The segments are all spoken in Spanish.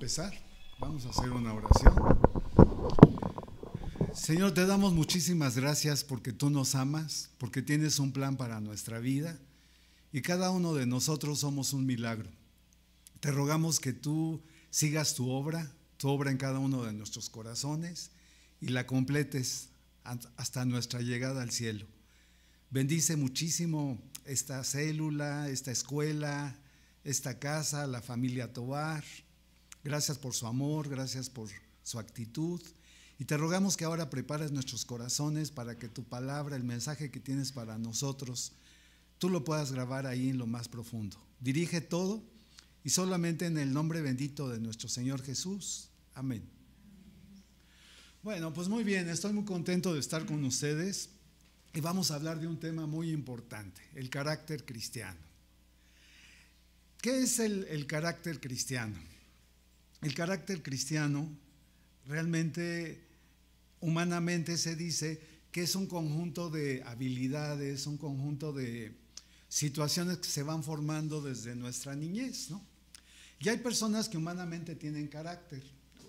empezar. Vamos a hacer una oración. Señor, te damos muchísimas gracias porque tú nos amas, porque tienes un plan para nuestra vida y cada uno de nosotros somos un milagro. Te rogamos que tú sigas tu obra, tu obra en cada uno de nuestros corazones y la completes hasta nuestra llegada al cielo. Bendice muchísimo esta célula, esta escuela, esta casa, la familia Tobar. Gracias por su amor, gracias por su actitud. Y te rogamos que ahora prepares nuestros corazones para que tu palabra, el mensaje que tienes para nosotros, tú lo puedas grabar ahí en lo más profundo. Dirige todo y solamente en el nombre bendito de nuestro Señor Jesús. Amén. Bueno, pues muy bien, estoy muy contento de estar con ustedes y vamos a hablar de un tema muy importante, el carácter cristiano. ¿Qué es el, carácter cristiano? El carácter cristiano realmente, humanamente se dice que es un conjunto de habilidades, un conjunto de situaciones que se van formando desde nuestra niñez, ¿no? Y hay personas que humanamente tienen carácter.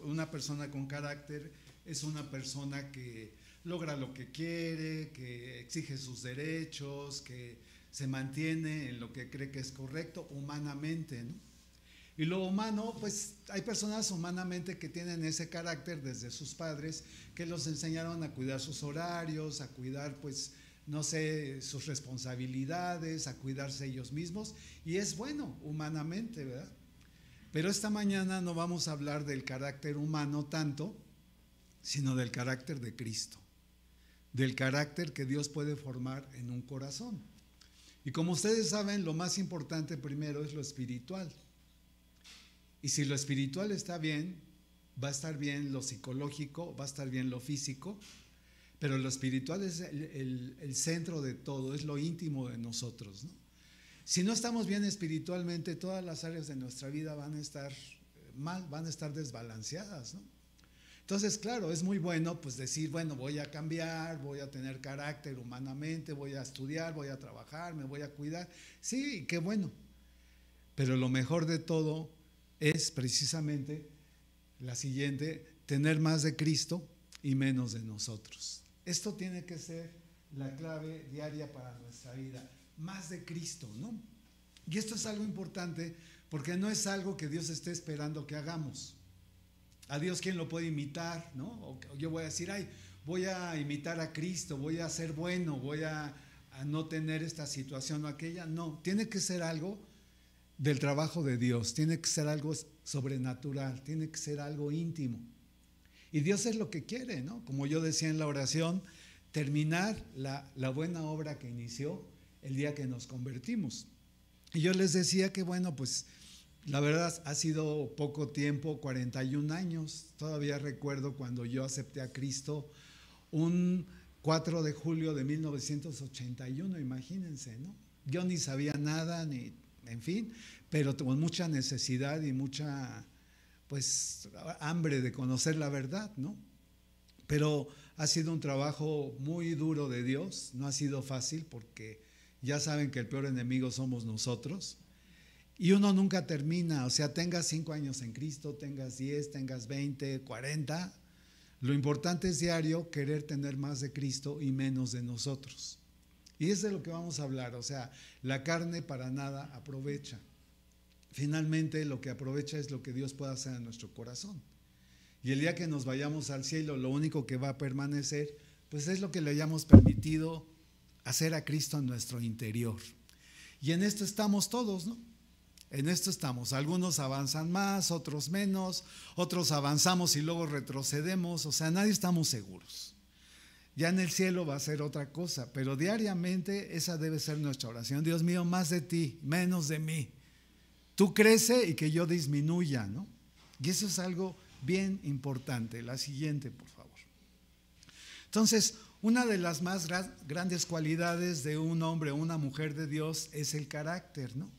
Una persona con carácter es una persona que logra lo que quiere, que exige sus derechos, que se mantiene en lo que cree que es correcto humanamente. ¿no? Y lo humano, pues hay personas humanamente que tienen ese carácter desde sus padres, que los enseñaron a cuidar sus horarios, a cuidar, pues, no sé, sus responsabilidades, a cuidarse ellos mismos. Y es bueno humanamente, ¿verdad? Pero esta mañana no vamos a hablar del carácter humano tanto, sino del carácter de Cristo, del carácter que Dios puede formar en un corazón. Y como ustedes saben, lo más importante primero es lo espiritual. Y si lo espiritual está bien, va a estar bien lo psicológico, va a estar bien lo físico, pero lo espiritual es el, centro de todo, es lo íntimo de nosotros. Si no estamos bien espiritualmente, todas las áreas de nuestra vida van a estar mal, van a estar desbalanceadas. Entonces, claro, es muy bueno pues decir, bueno, voy a cambiar, voy a tener carácter humanamente, voy a estudiar, voy a trabajar, me voy a cuidar. Sí, qué bueno. Pero lo mejor de todo es precisamente la siguiente, tener más de Cristo y menos de nosotros. Esto tiene que ser la clave diaria para nuestra vida, más de Cristo, ¿no? Y esto es algo importante porque no es algo que Dios esté esperando que hagamos. A Dios, ¿quién lo puede imitar? ¿no? Yo voy a decir, ay, voy a imitar a Cristo, voy a ser bueno, voy a, a no tener esta situación o aquella. No, tiene que ser algo del trabajo de Dios, tiene que ser algo sobrenatural, tiene que ser algo íntimo. Y Dios es lo que quiere, ¿no? Como yo decía en la oración, terminar la, la buena obra que inició el día que nos convertimos. Y yo les decía que, bueno, pues la verdad ha sido poco tiempo, 41 años. Todavía recuerdo cuando yo acepté a Cristo un 4 de julio de 1981, imagínense, ¿no? Yo ni sabía nada, ni, en fin, pero con mucha necesidad y mucha, pues, hambre de conocer la verdad, ¿no? Pero ha sido un trabajo muy duro de Dios, no ha sido fácil porque ya saben que el peor enemigo somos nosotros y uno nunca termina, o sea, tengas cinco años en Cristo, tengas diez, tengas veinte, cuarenta. Lo importante es diario querer tener más de Cristo y menos de nosotros. Y es de lo que vamos a hablar, o sea, la carne para nada aprovecha. Finalmente lo que aprovecha es lo que Dios puede hacer en nuestro corazón. Y el día que nos vayamos al cielo, lo único que va a permanecer, pues es lo que le hayamos permitido hacer a Cristo en nuestro interior. Y en esto estamos todos, ¿no? En esto estamos. Algunos avanzan más, otros menos, otros avanzamos y luego retrocedemos. O sea, nadie estamos seguros. Ya en el cielo va a ser otra cosa, pero diariamente esa debe ser nuestra oración. Dios mío, más de ti, menos de mí. Tú crece y que yo disminuya, ¿no? Y eso es algo bien importante. La siguiente, por favor. Entonces, una de las más grandes cualidades de un hombre o una mujer de Dios es el carácter, ¿no?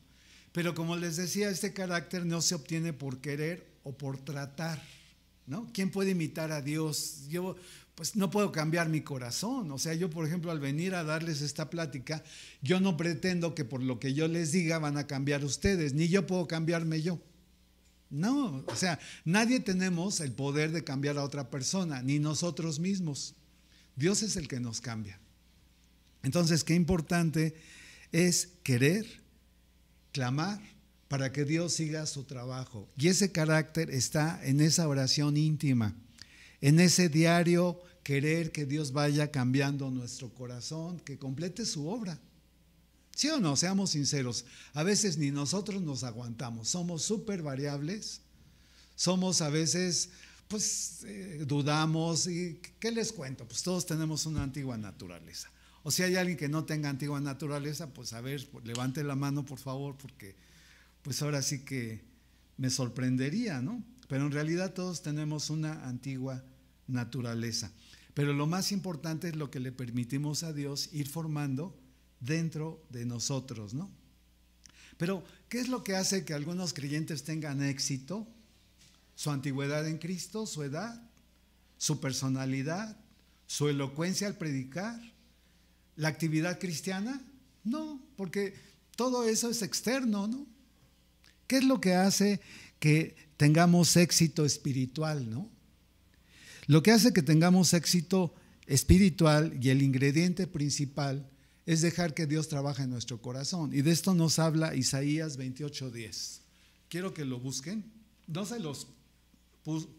Pero como les decía, este carácter no se obtiene por querer o por tratar, ¿no? ¿Quién puede imitar a Dios? Yo pues no puedo cambiar mi corazón. O sea, yo por ejemplo al venir a darles esta plática, yo no pretendo que por lo que yo les diga van a cambiar ustedes, ni yo puedo cambiarme yo. No, o sea, nadie tenemos el poder de cambiar a otra persona, ni nosotros mismos. Dios es el que nos cambia. Entonces, qué importante es querer, clamar para que Dios siga su trabajo. Y ese carácter está en esa oración íntima, en ese diario querer que Dios vaya cambiando nuestro corazón, que complete su obra. ¿Sí o no? Seamos sinceros. A veces ni nosotros nos aguantamos. Somos súper variables. Somos a veces, pues, eh, dudamos. ¿Y qué les cuento? Pues todos tenemos una antigua naturaleza. O si hay alguien que no tenga antigua naturaleza, pues a ver, levante la mano por favor, porque pues ahora sí que me sorprendería, ¿no? Pero en realidad todos tenemos una antigua naturaleza. Pero lo más importante es lo que le permitimos a Dios ir formando dentro de nosotros, ¿no? Pero, ¿qué es lo que hace que algunos creyentes tengan éxito? Su antigüedad en Cristo, su edad, su personalidad, su elocuencia al predicar, la actividad cristiana. No, porque todo eso es externo, ¿no? ¿Qué es lo que hace que tengamos éxito espiritual, no? Lo que hace que tengamos éxito espiritual y el ingrediente principal es dejar que Dios trabaje en nuestro corazón. Y de esto nos habla Isaías 28:10. Quiero que lo busquen. No se los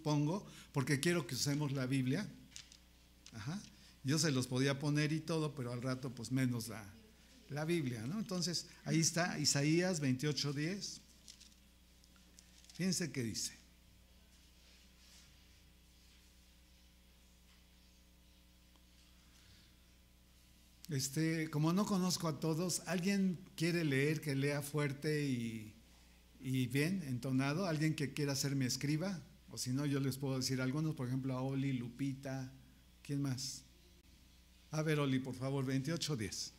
pongo porque quiero que usemos la Biblia. Yo se los podía poner y todo, pero al rato pues menos la, la Biblia, ¿no? Entonces, ahí está Isaías 28:10. Fíjense qué dice. Este, como no conozco a todos, ¿alguien quiere leer que lea fuerte y, bien, entonado? ¿Alguien que quiera ser mi escriba? O si no, yo les puedo decir algunos, por ejemplo, a Oli, Lupita, ¿quién más? A ver, Oli, por favor, 28.10.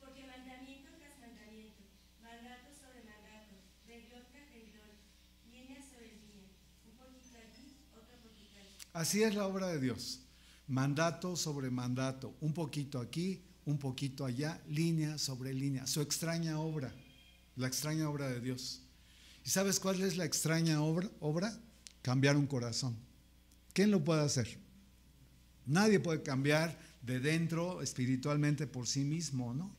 Porque mandamiento tras mandamiento, mandato sobre mandato, renglón tras renglón, línea sobre línea, un poquito allí, otro poquito allí. Así es la obra de Dios mandato sobre mandato, un poquito aquí, un poquito allá, línea sobre línea, su extraña obra, la extraña obra de Dios. ¿Y sabes cuál es la extraña obra? obra? Cambiar un corazón. ¿Quién lo puede hacer? Nadie puede cambiar de dentro espiritualmente por sí mismo, ¿no?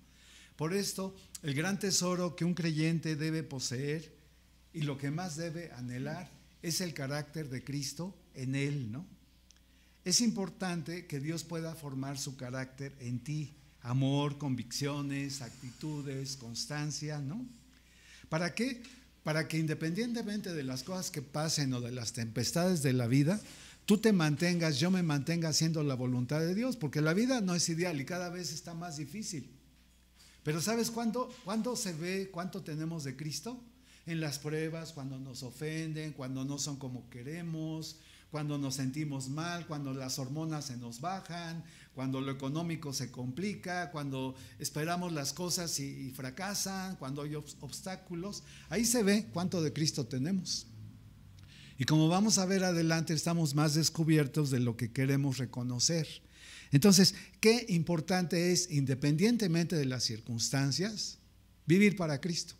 Por esto, el gran tesoro que un creyente debe poseer y lo que más debe anhelar es el carácter de Cristo en él, ¿no? Es importante que Dios pueda formar su carácter en ti, amor, convicciones, actitudes, constancia, ¿no? ¿Para qué? Para que independientemente de las cosas que pasen o de las tempestades de la vida, tú te mantengas, yo me mantenga haciendo la voluntad de Dios, porque la vida no es ideal y cada vez está más difícil. Pero ¿sabes cuándo, cuándo se ve cuánto tenemos de Cristo? En las pruebas, cuando nos ofenden, cuando no son como queremos, cuando nos sentimos mal, cuando las hormonas se nos bajan, cuando lo económico se complica, cuando esperamos las cosas y, fracasan, cuando hay obstáculos. Ahí se ve cuánto de Cristo tenemos. Y como vamos a ver adelante, estamos más descubiertos de lo que queremos reconocer. Entonces, qué importante es, independientemente de las circunstancias, vivir para Cristo.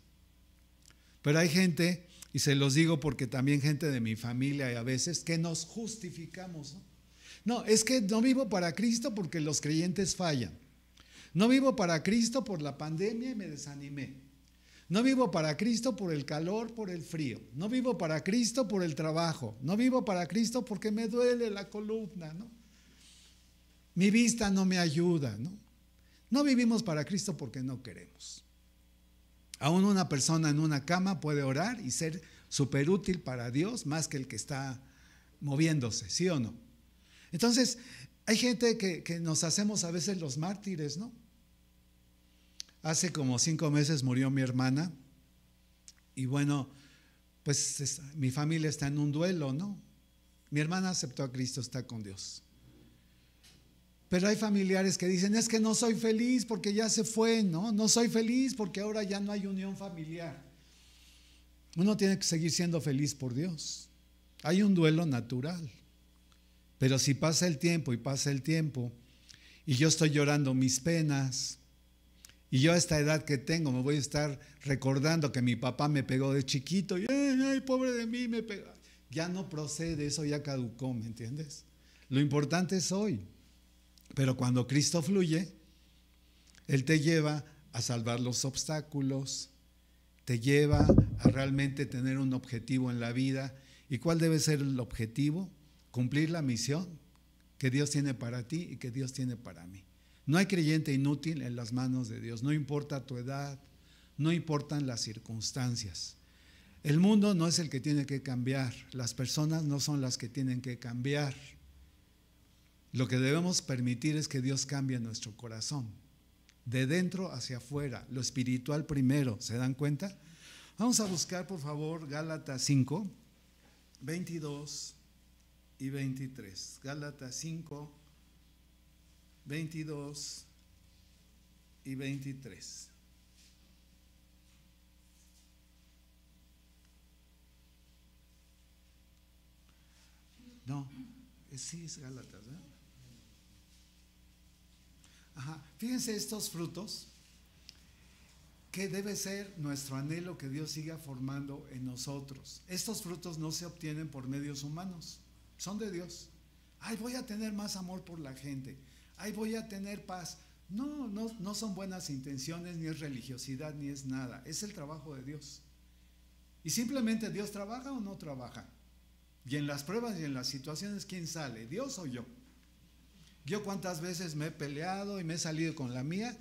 Pero hay gente y se los digo porque también gente de mi familia y a veces que nos justificamos. ¿no? no, es que no vivo para Cristo porque los creyentes fallan. No vivo para Cristo por la pandemia y me desanimé. No vivo para Cristo por el calor, por el frío. No vivo para Cristo por el trabajo. No vivo para Cristo porque me duele la columna, ¿no? Mi vista no me ayuda, ¿no? No vivimos para Cristo porque no queremos. Aún una persona en una cama puede orar y ser súper útil para Dios más que el que está moviéndose, ¿sí o no? Entonces, hay gente que, nos hacemos a veces los mártires, ¿no? Hace como cinco meses murió mi hermana y bueno, pues mi familia está en un duelo, ¿no? Mi hermana aceptó a Cristo, está con Dios. Pero hay familiares que dicen, es que no soy feliz porque ya se fue, ¿no? No soy feliz porque ahora ya no hay unión familiar. Uno tiene que seguir siendo feliz por Dios. Hay un duelo natural. Pero si pasa el tiempo y pasa el tiempo y yo estoy llorando mis penas y yo a esta edad que tengo me voy a estar recordando que mi papá me pegó de chiquito y ay, pobre de mí, me pega. Ya no procede, eso ya caducó, ¿me entiendes? Lo importante es hoy. Pero cuando Cristo fluye, Él te lleva a salvar los obstáculos, te lleva a realmente tener un objetivo en la vida. ¿Y cuál debe ser el objetivo? Cumplir la misión que Dios tiene para ti y que Dios tiene para mí. No hay creyente inútil en las manos de Dios, no importa tu edad, no importan las circunstancias. El mundo no es el que tiene que cambiar, las personas no son las que tienen que cambiar. Lo que debemos permitir es que Dios cambie nuestro corazón, de dentro hacia afuera, lo espiritual primero, ¿se dan cuenta? Vamos a buscar, por favor, Gálatas 5, 22 y 23. Gálatas 5, 22 y 23. No, sí es Gálatas. ¿eh? Ajá. Fíjense estos frutos que debe ser nuestro anhelo que Dios siga formando en nosotros. Estos frutos no se obtienen por medios humanos, son de Dios. Ay, voy a tener más amor por la gente. Ay, voy a tener paz. No, no, no son buenas intenciones, ni es religiosidad, ni es nada. Es el trabajo de Dios. Y simplemente Dios trabaja o no trabaja. Y en las pruebas y en las situaciones, ¿quién sale? ¿Dios o yo? Yo cuántas veces me he peleado y me he salido con la mía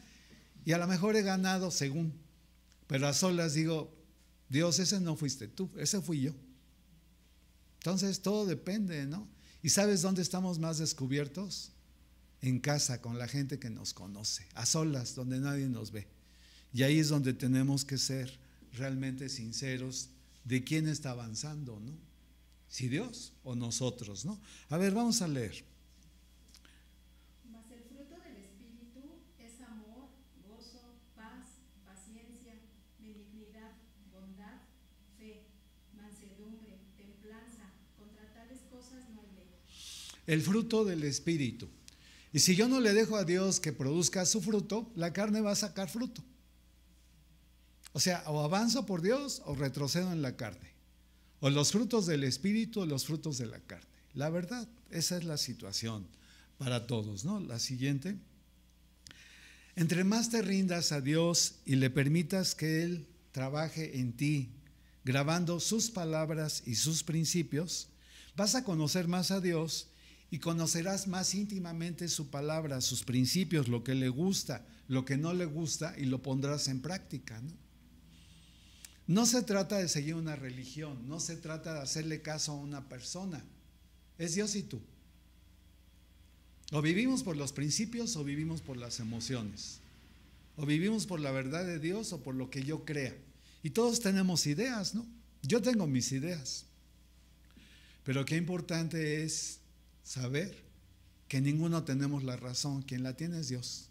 y a lo mejor he ganado según, pero a solas digo, Dios, ese no fuiste tú, ese fui yo. Entonces todo depende, ¿no? ¿Y sabes dónde estamos más descubiertos? En casa, con la gente que nos conoce, a solas, donde nadie nos ve. Y ahí es donde tenemos que ser realmente sinceros de quién está avanzando, ¿no? Si Dios o nosotros, ¿no? A ver, vamos a leer. Mas el fruto del Espíritu es amor, gozo, paz, paciencia, benignidad, bondad, fe, mansedumbre, templanza. Contra tales cosas no hay ley. El fruto del Espíritu. Y si yo no le dejo a Dios que produzca su fruto, la carne va a sacar fruto. O sea, o avanzo por Dios o retrocedo en la carne. O los frutos del Espíritu o los frutos de la carne. La verdad, esa es la situación para todos, ¿no? La siguiente. Entre más te rindas a Dios y le permitas que Él trabaje en ti, grabando sus palabras y sus principios, vas a conocer más a Dios y conocerás más íntimamente su palabra, sus principios, lo que le gusta, lo que no le gusta y lo pondrás en práctica, ¿no? Se trata de seguir una religión, no se trata de hacerle caso a una persona. Es Dios y tú. O vivimos por los principios o vivimos por las emociones. O vivimos por la verdad de Dios o por lo que yo crea. Y todos tenemos ideas, ¿no? Yo tengo mis ideas. Pero qué importante es saber que ninguno tenemos la razón, quien la tiene es Dios.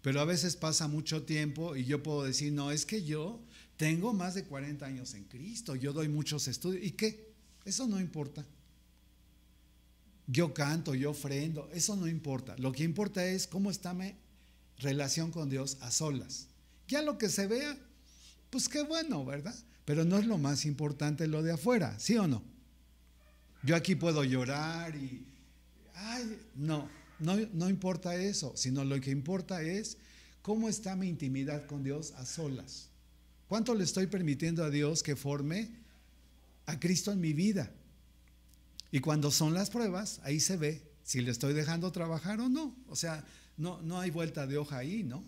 Pero a veces pasa mucho tiempo y yo puedo decir, no, es que yo tengo más de 40 años en Cristo, yo doy muchos estudios. ¿Y qué? Eso no importa. Yo canto, yo ofrendo, eso no importa. Lo que importa es cómo está mi relación con Dios a solas. Ya lo que se vea, pues qué bueno, ¿verdad? Pero no es lo más importante lo de afuera, ¿sí o no? Yo aquí puedo llorar y, ay, no, no, no importa eso, sino lo que importa es cómo está mi intimidad con Dios a solas. ¿Cuánto le estoy permitiendo a Dios que forme a Cristo en mi vida? Y cuando son las pruebas, ahí se ve si le estoy dejando trabajar o no. O sea, no, no hay vuelta de hoja ahí, ¿no?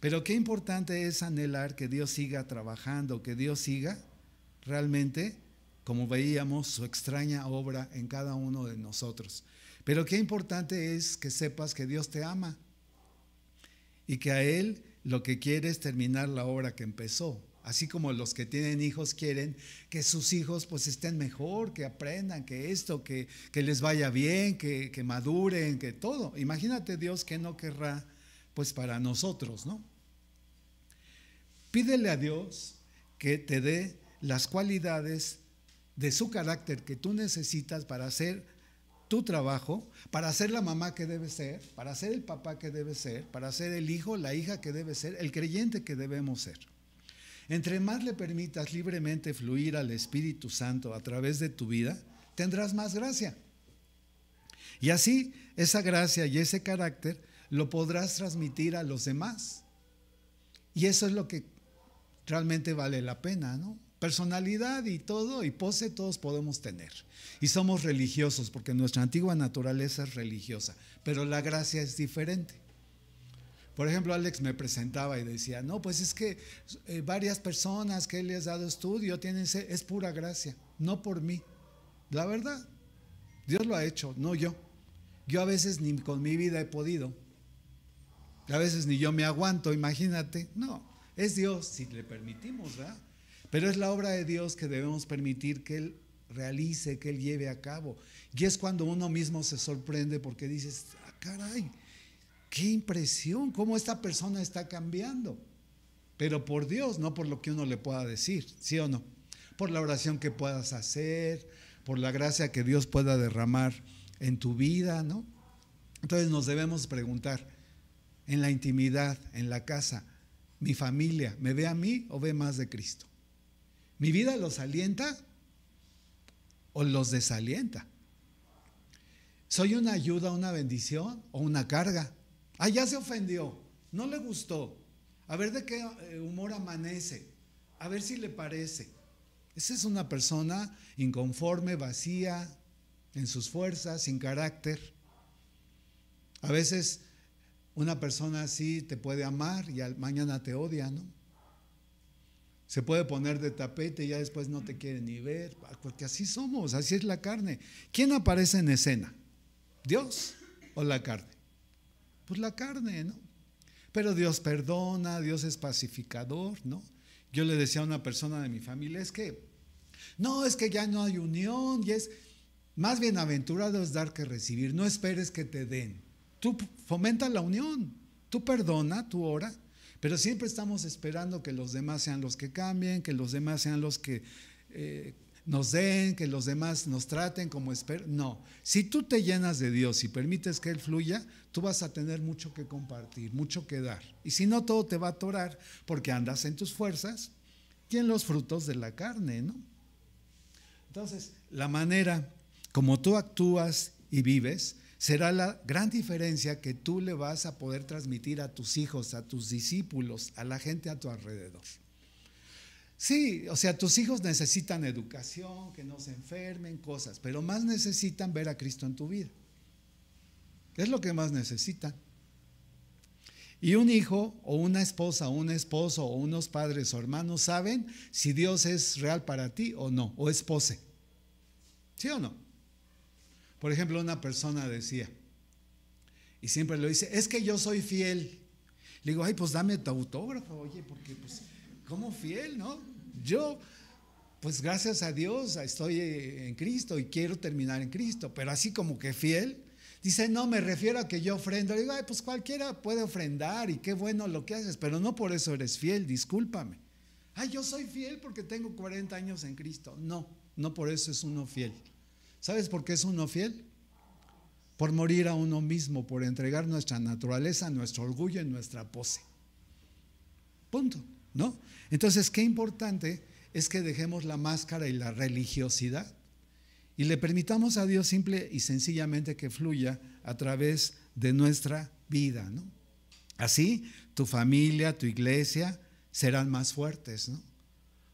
Pero qué importante es anhelar que Dios siga trabajando, que Dios siga realmente, como veíamos, su extraña obra en cada uno de nosotros. Pero qué importante es que sepas que Dios te ama y que a Él lo que quiere es terminar la obra que empezó. Así como los que tienen hijos quieren que sus hijos pues estén mejor, que aprendan, que esto, que, que les vaya bien, que, que maduren, que todo. Imagínate Dios que no querrá pues para nosotros, ¿no? Pídele a Dios que te dé las cualidades de su carácter que tú necesitas para hacer tu trabajo, para ser la mamá que debe ser, para ser el papá que debe ser, para ser el hijo, la hija que debe ser, el creyente que debemos ser. Entre más le permitas libremente fluir al Espíritu Santo a través de tu vida, tendrás más gracia. Y así esa gracia y ese carácter lo podrás transmitir a los demás. Y eso es lo que realmente vale la pena, ¿no? Personalidad y todo, y pose todos podemos tener. Y somos religiosos, porque nuestra antigua naturaleza es religiosa, pero la gracia es diferente. Por ejemplo, Alex me presentaba y decía, no, pues es que eh, varias personas que él les ha dado estudio tienen, es pura gracia, no por mí. La verdad, Dios lo ha hecho, no yo. Yo a veces ni con mi vida he podido. A veces ni yo me aguanto, imagínate. No, es Dios si le permitimos, ¿verdad? Pero es la obra de Dios que debemos permitir que Él realice, que Él lleve a cabo. Y es cuando uno mismo se sorprende porque dices, ah, caray, qué impresión, cómo esta persona está cambiando. Pero por Dios, no por lo que uno le pueda decir, ¿sí o no? Por la oración que puedas hacer, por la gracia que Dios pueda derramar en tu vida, ¿no? Entonces nos debemos preguntar, en la intimidad, en la casa, mi familia, ¿me ve a mí o ve más de Cristo? ¿Mi vida los alienta o los desalienta? ¿Soy una ayuda, una bendición o una carga? Ah, ya se ofendió, no le gustó. A ver de qué eh, humor amanece, a ver si le parece. Esa es una persona inconforme, vacía en sus fuerzas, sin carácter. A veces una persona así te puede amar y mañana te odia, ¿no? Se puede poner de tapete y ya después no te quiere ni ver, porque así somos, así es la carne. ¿Quién aparece en escena? ¿Dios o la carne? Pues la carne, ¿no? Pero Dios perdona, Dios es pacificador, ¿no? Yo le decía a una persona de mi familia, es que, no, es que ya no hay unión, y es, más bienaventurado es dar que recibir, no esperes que te den. Tú fomenta la unión, tú perdona, tú ora, pero siempre estamos esperando que los demás sean los que cambien, que los demás sean los que eh, nos den, que los demás nos traten como esperan. No, si tú te llenas de Dios y permites que Él fluya, tú vas a tener mucho que compartir, mucho que dar. Y si no, todo te va a atorar porque andas en tus fuerzas y en los frutos de la carne, ¿no? Entonces, la manera como tú actúas y vives será la gran diferencia que tú le vas a poder transmitir a tus hijos, a tus discípulos, a la gente a tu alrededor. Sí, o sea, tus hijos necesitan educación, que no se enfermen, cosas, pero más necesitan ver a Cristo en tu vida. Es lo que más necesitan. Y un hijo o una esposa o un esposo o unos padres o hermanos saben si Dios es real para ti o no, o es pose. ¿Sí o no? Por ejemplo, una persona decía, y siempre lo dice, es que yo soy fiel. Le digo, ay, pues dame tu autógrafo, oye, porque pues, ¿cómo fiel, no? Yo, pues gracias a Dios estoy en Cristo y quiero terminar en Cristo, pero así como que fiel, dice, no, me refiero a que yo ofrendo. Le digo, ay, pues cualquiera puede ofrendar y qué bueno lo que haces, pero no por eso eres fiel, discúlpame. Ay, yo soy fiel porque tengo 40 años en Cristo. No, no por eso es uno fiel. ¿Sabes por qué es uno fiel? Por morir a uno mismo, por entregar nuestra naturaleza, nuestro orgullo y nuestra pose. Punto. ¿no? Entonces, qué importante es que dejemos la máscara y la religiosidad y le permitamos a Dios simple y sencillamente que fluya a través de nuestra vida, ¿no? Así, tu familia, tu iglesia serán más fuertes, ¿no?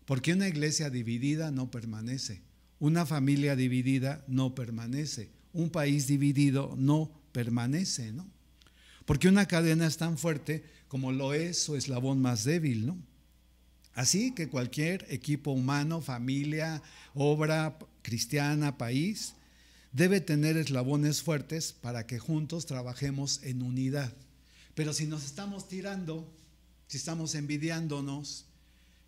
Porque una iglesia dividida no permanece, una familia dividida no permanece, un país dividido no permanece, ¿no? Porque una cadena es tan fuerte como lo es su eslabón más débil, ¿no? Así que cualquier equipo humano, familia, obra cristiana, país, debe tener eslabones fuertes para que juntos trabajemos en unidad. Pero si nos estamos tirando, si estamos envidiándonos,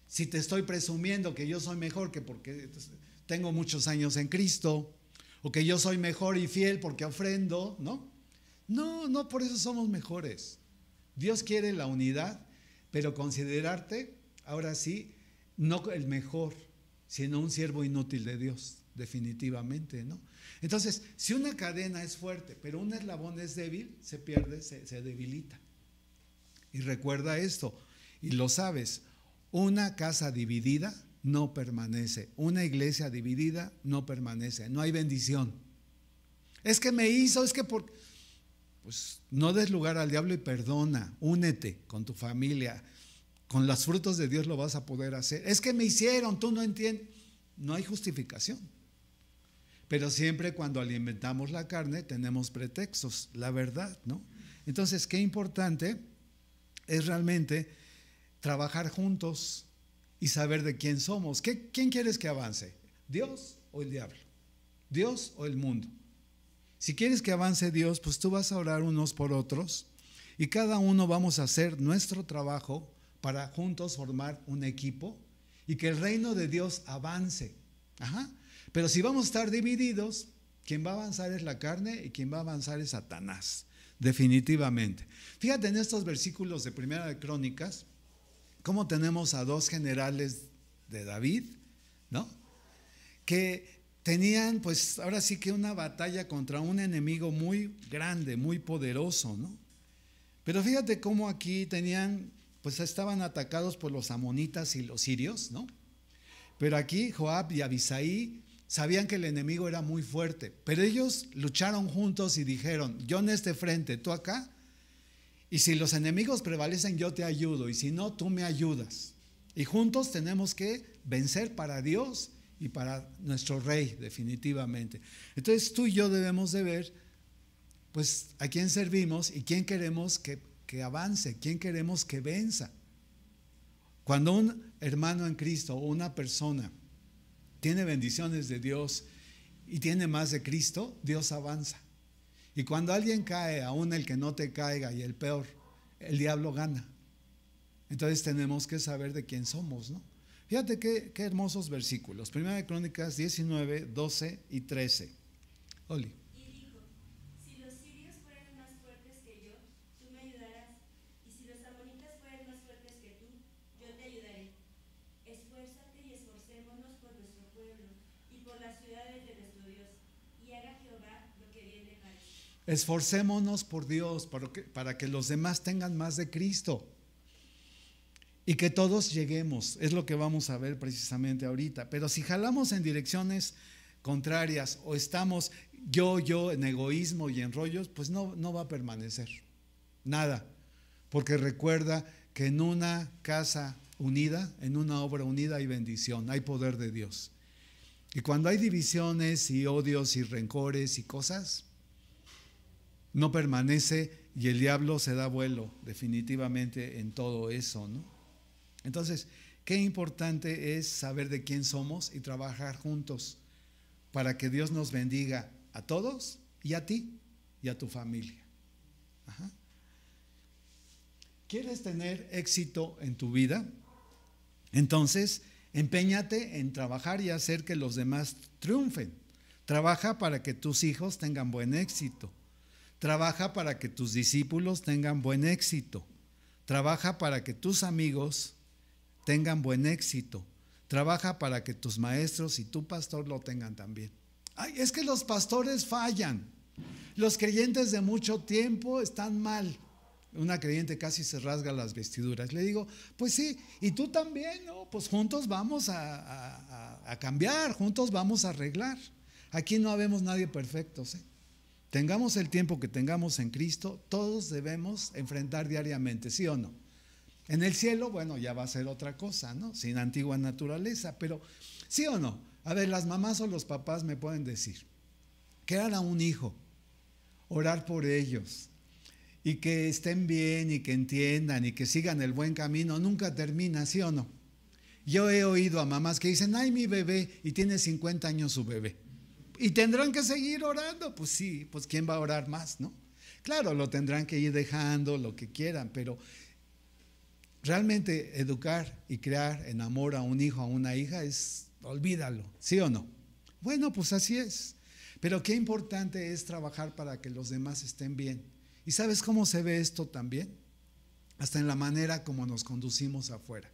si te estoy presumiendo que yo soy mejor que porque tengo muchos años en Cristo, o que yo soy mejor y fiel porque ofrendo, ¿no? No, no por eso somos mejores. Dios quiere la unidad, pero considerarte, ahora sí, no el mejor, sino un siervo inútil de Dios, definitivamente, ¿no? Entonces, si una cadena es fuerte, pero un eslabón es débil, se pierde, se, se debilita. Y recuerda esto, y lo sabes, una casa dividida no permanece, una iglesia dividida no permanece, no hay bendición. Es que me hizo, es que por... Pues no des lugar al diablo y perdona, únete con tu familia, con los frutos de Dios lo vas a poder hacer. Es que me hicieron, tú no entiendes. No hay justificación. Pero siempre cuando alimentamos la carne tenemos pretextos, la verdad, ¿no? Entonces, qué importante es realmente trabajar juntos y saber de quién somos. ¿Qué, ¿Quién quieres que avance? ¿Dios o el diablo? ¿Dios o el mundo? Si quieres que avance Dios, pues tú vas a orar unos por otros y cada uno vamos a hacer nuestro trabajo para juntos formar un equipo y que el reino de Dios avance. Ajá. Pero si vamos a estar divididos, quien va a avanzar es la carne y quien va a avanzar es Satanás, definitivamente. Fíjate en estos versículos de Primera de Crónicas, cómo tenemos a dos generales de David, ¿no? Que tenían, pues ahora sí que una batalla contra un enemigo muy grande, muy poderoso, ¿no? Pero fíjate cómo aquí tenían, pues estaban atacados por los amonitas y los sirios, ¿no? Pero aquí Joab y Abisaí sabían que el enemigo era muy fuerte, pero ellos lucharon juntos y dijeron, yo en este frente, tú acá, y si los enemigos prevalecen, yo te ayudo, y si no, tú me ayudas. Y juntos tenemos que vencer para Dios y para nuestro rey, definitivamente. Entonces tú y yo debemos de ver, pues, a quién servimos y quién queremos que, que avance, quién queremos que venza. Cuando un hermano en Cristo o una persona tiene bendiciones de Dios y tiene más de Cristo, Dios avanza. Y cuando alguien cae, aún el que no te caiga y el peor, el diablo gana. Entonces tenemos que saber de quién somos, ¿no? Fíjate qué, qué hermosos versículos. Primera de Crónicas 19, 12 y 13. Oli. Y dijo, si los sirios fueren más fuertes que yo, tú me ayudarás, y si los amonitas fueren más fuertes que tú, yo te ayudaré. Esfuérzate y esforcémonos por nuestro pueblo y por las ciudades de nuestro Dios, y haga Jehová lo que bien le parezca. Esforcémonos por Dios para que, los demás tengan más de Cristo. Y que todos lleguemos, es lo que vamos a ver precisamente ahorita. Pero si jalamos en direcciones contrarias o estamos yo, yo en egoísmo y en rollos, pues no, no va a permanecer. Nada. Porque recuerda que en una casa unida, en una obra unida hay bendición, hay poder de Dios. Y cuando hay divisiones y odios y rencores y cosas, no permanece y el diablo se da vuelo definitivamente en todo eso, ¿no? Entonces, qué importante es saber de quién somos y trabajar juntos para que Dios nos bendiga a todos y a ti y a tu familia. ¿Quieres tener éxito en tu vida? Entonces, empeñate en trabajar y hacer que los demás triunfen. Trabaja para que tus hijos tengan buen éxito. Trabaja para que tus discípulos tengan buen éxito. Trabaja para que tus amigos tengan buen éxito. Trabaja para que tus maestros y tu pastor lo tengan también. Es que los pastores fallan. Los creyentes de mucho tiempo están mal. Una creyente casi se rasga las vestiduras. Le digo, pues sí, y tú también, ¿no? Pues juntos vamos a, a, cambiar, juntos vamos a arreglar. Aquí no habemos nadie perfectos. ¿eh? Tengamos el tiempo que tengamos en Cristo, todos debemos enfrentar diariamente, ¿sí o no? En el cielo, bueno, ya va a ser otra cosa, ¿no? Sin antigua naturaleza, pero ¿sí o no? A ver, las mamás o los papás me pueden decir, crear a un hijo, orar por ellos y que estén bien y que entiendan y que sigan el buen camino, nunca termina, ¿sí o no? Yo he oído a mamás que dicen, ay, mi bebé, y tiene 50 años su bebé. Y tendrán que seguir orando, pues sí, pues ¿quién va a orar más, no? Claro, lo tendrán que ir dejando, lo que quieran, pero realmente educar y crear en amor a un hijo, a una hija, es, olvídalo, ¿sí o no? Bueno, pues así es. Pero qué importante es trabajar para que los demás estén bien. ¿Y sabes cómo se ve esto también? Hasta en la manera como nos conducimos afuera.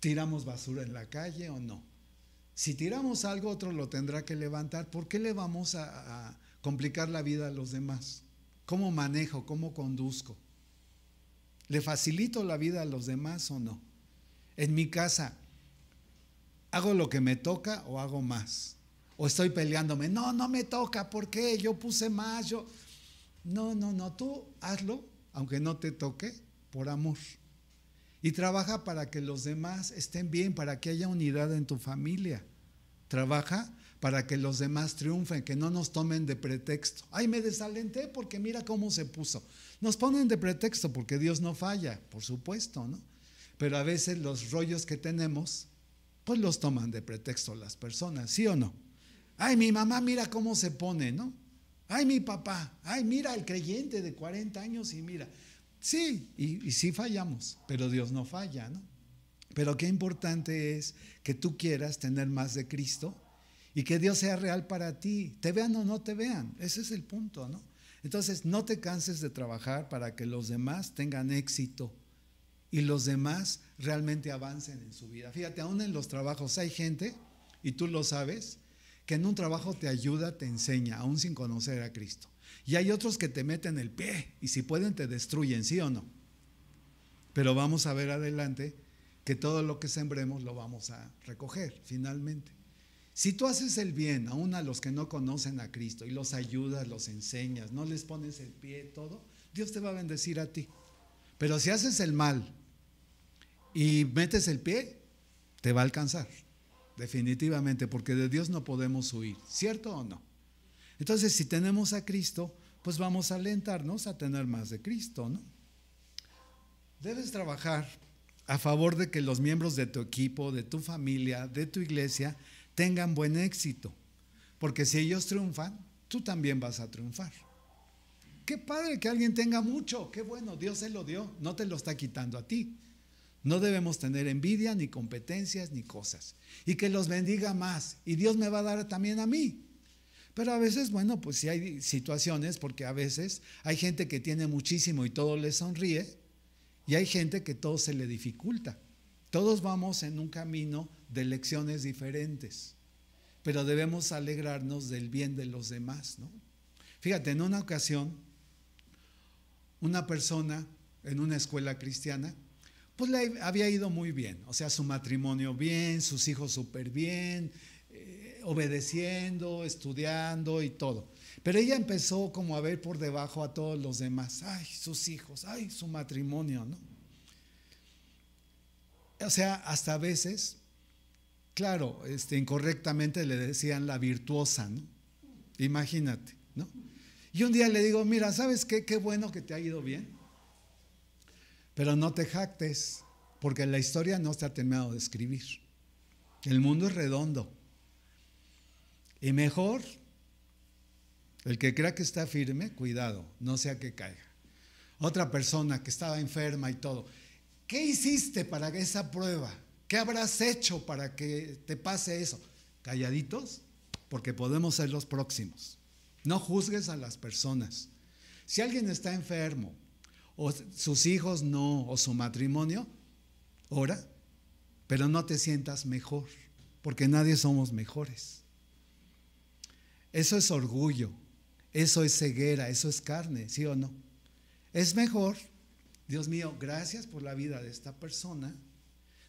¿Tiramos basura en la calle o no? Si tiramos algo, otro lo tendrá que levantar. ¿Por qué le vamos a, complicar la vida a los demás? ¿Cómo manejo? ¿Cómo conduzco? ¿Le facilito la vida a los demás o no? en mi casa, ¿hago lo que me toca o hago más? O estoy peleándome, no, no me toca, ¿por qué? Yo puse más, yo... No, no, no, tú hazlo, aunque no te toque, por amor. Y trabaja para que los demás estén bien, para que haya unidad en tu familia. Trabaja para que los demás triunfen, que no nos tomen de pretexto. Ay, me desalenté porque mira cómo se puso. Nos ponen de pretexto porque Dios no falla, por supuesto, ¿no? Pero a veces los rollos que tenemos, pues los toman de pretexto las personas, ¿sí o no? Ay, mi mamá, mira cómo se pone, ¿no? Ay, mi papá, ay, mira el creyente de 40 años y mira. Sí, y, sí fallamos, pero Dios no falla, ¿no? Pero qué importante es que tú quieras tener más de Cristo y que Dios sea real para ti, te vean o no te vean, ese es el punto, ¿no? Entonces, no te canses de trabajar para que los demás tengan éxito y los demás realmente avancen en su vida. Fíjate, aún en los trabajos hay gente, y tú lo sabes, que en un trabajo te ayuda, te enseña, aún sin conocer a Cristo. Y hay otros que te meten el pie y si pueden te destruyen, ¿sí o no? Pero vamos a ver adelante que todo lo que sembremos lo vamos a recoger finalmente. Si tú haces el bien aún a los que no conocen a Cristo y los ayudas, los enseñas, no les pones el pie, todo, Dios te va a bendecir a ti. Pero si haces el mal y metes el pie, te va a alcanzar, definitivamente, porque de Dios no podemos huir, ¿cierto o no? Entonces, si tenemos a Cristo, pues vamos a alentarnos a tener más de Cristo, ¿no? Debes trabajar a favor de que los miembros de tu equipo, de tu familia, de tu iglesia, tengan buen éxito, porque si ellos triunfan, tú también vas a triunfar. Qué padre que alguien tenga mucho, qué bueno, Dios se lo dio, no te lo está quitando a ti. No debemos tener envidia, ni competencias, ni cosas. Y que los bendiga más. Y Dios me va a dar también a mí. Pero a veces, bueno, pues sí hay situaciones, porque a veces hay gente que tiene muchísimo y todo le sonríe, y hay gente que todo se le dificulta. Todos vamos en un camino de lecciones diferentes, pero debemos alegrarnos del bien de los demás, ¿no? Fíjate, en una ocasión, una persona en una escuela cristiana, pues le había ido muy bien, o sea, su matrimonio bien, sus hijos súper bien, obedeciendo, estudiando y todo. Pero ella empezó como a ver por debajo a todos los demás, ay, sus hijos, ay, su matrimonio, ¿no? O sea, hasta a veces, claro, este, incorrectamente le decían la virtuosa, ¿no? Imagínate, ¿no? Y un día le digo, mira, ¿sabes qué? Qué bueno que te ha ido bien. Pero no te jactes, porque la historia no está terminado de escribir. El mundo es redondo. Y mejor, el que crea que está firme, cuidado, no sea que caiga. Otra persona que estaba enferma y todo. ¿Qué hiciste para esa prueba? ¿Qué habrás hecho para que te pase eso? Calladitos, porque podemos ser los próximos. No juzgues a las personas. Si alguien está enfermo, o sus hijos no, o su matrimonio, ora, pero no te sientas mejor, porque nadie somos mejores. Eso es orgullo, eso es ceguera, eso es carne, ¿sí o no? Es mejor, Dios mío, gracias por la vida de esta persona.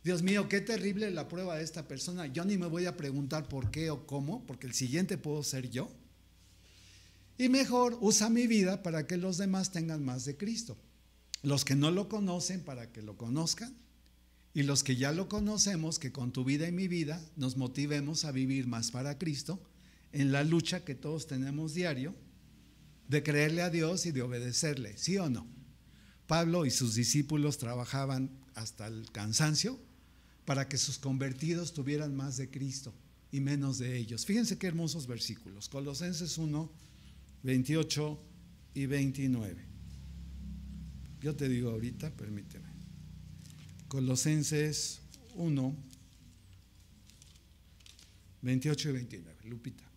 Dios mío, qué terrible la prueba de esta persona. Yo ni me voy a preguntar por qué o cómo, porque el siguiente puedo ser yo. Y mejor usa mi vida para que los demás tengan más de Cristo. Los que no lo conocen para que lo conozcan. Y los que ya lo conocemos, que con tu vida y mi vida nos motivemos a vivir más para Cristo en la lucha que todos tenemos diario de creerle a Dios y de obedecerle, ¿sí o no? Pablo y sus discípulos trabajaban hasta el cansancio para que sus convertidos tuvieran más de Cristo y menos de ellos. Fíjense qué hermosos versículos. Colosenses 1, 28 y 29. Yo te digo ahorita, permíteme. Colosenses 1, 28 y 29. Lupita.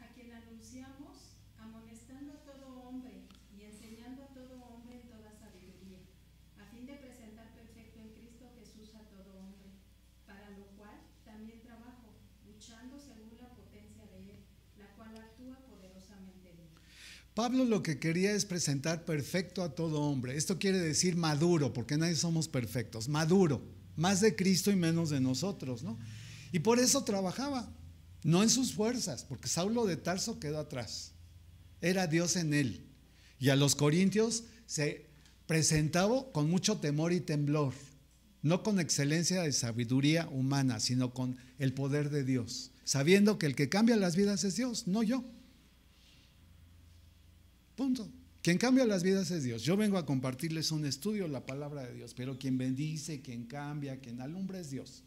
a quien anunciamos, amonestando a todo hombre y enseñando a todo hombre en toda sabiduría, a fin de presentar perfecto en Cristo Jesús a todo hombre, para lo cual también trabajo, luchando según la potencia de Él, la cual actúa poderosamente en mí. Pablo lo que quería es presentar perfecto a todo hombre. Esto quiere decir maduro, porque nadie somos perfectos. Maduro, más de Cristo y menos de nosotros, ¿no? Y por eso trabajaba, no en sus fuerzas, porque Saulo de Tarso quedó atrás. Era Dios en él. Y a los corintios se presentaba con mucho temor y temblor, no con excelencia de sabiduría humana, sino con el poder de Dios, sabiendo que el que cambia las vidas es Dios, no yo. Punto. Quien cambia las vidas es Dios. Yo vengo a compartirles un estudio, la palabra de Dios, pero quien bendice, quien cambia, quien alumbra es Dios.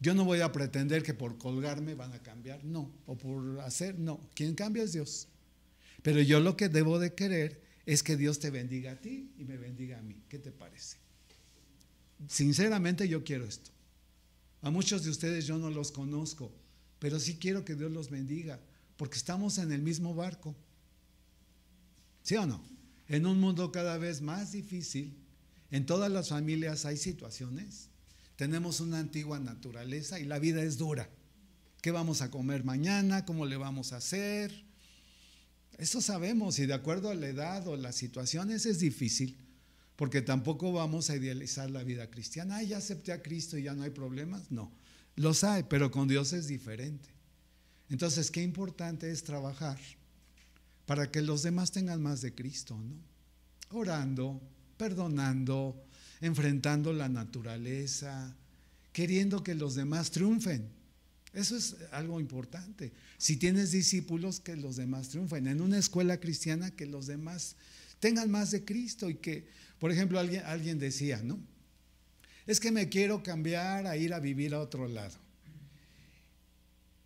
Yo no voy a pretender que por colgarme van a cambiar, no, o por hacer, no. Quien cambia es Dios. Pero yo lo que debo de querer es que Dios te bendiga a ti y me bendiga a mí. ¿Qué te parece? Sinceramente yo quiero esto. A muchos de ustedes yo no los conozco, pero sí quiero que Dios los bendiga, porque estamos en el mismo barco. ¿Sí o no? En un mundo cada vez más difícil, en todas las familias hay situaciones. Tenemos una antigua naturaleza y la vida es dura. ¿Qué vamos a comer mañana? ¿Cómo le vamos a hacer? Eso sabemos y de acuerdo a la edad o las situaciones es difícil, porque tampoco vamos a idealizar la vida cristiana. Ay, ya acepté a Cristo y ya no hay problemas. No, los hay, pero con Dios es diferente. Entonces, qué importante es trabajar para que los demás tengan más de Cristo, ¿no? Orando, perdonando, enfrentando la naturaleza, queriendo que los demás triunfen. Eso es algo importante. Si tienes discípulos, que los demás triunfen. En una escuela cristiana, que los demás tengan más de Cristo y que, por ejemplo, alguien, decía, ¿no? Es que me quiero cambiar a ir a vivir a otro lado.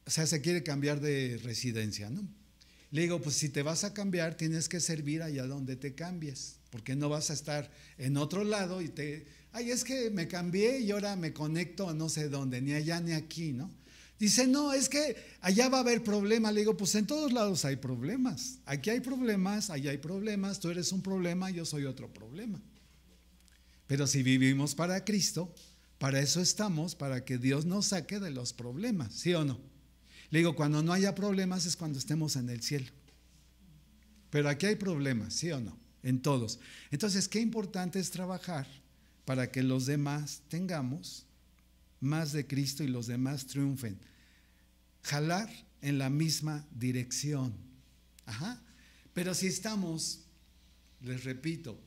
O sea, se quiere cambiar de residencia, ¿no? Le digo, pues si te vas a cambiar, tienes que servir allá donde te cambies, porque no vas a estar en otro lado y te, ay, es que me cambié y ahora me conecto a no sé dónde, ni allá ni aquí, ¿no? Dice, no, es que allá va a haber problemas. Le digo, pues en todos lados hay problemas. Aquí hay problemas, allá hay problemas, tú eres un problema, yo soy otro problema. Pero si vivimos para Cristo, para eso estamos, para que Dios nos saque de los problemas, ¿sí o no? Le digo, cuando no haya problemas es cuando estemos en el cielo. Pero aquí hay problemas, ¿sí o no? En todos. Entonces, qué importante es trabajar para que los demás tengamos más de Cristo y los demás triunfen. Jalar en la misma dirección. Ajá. Pero si estamos, les repito,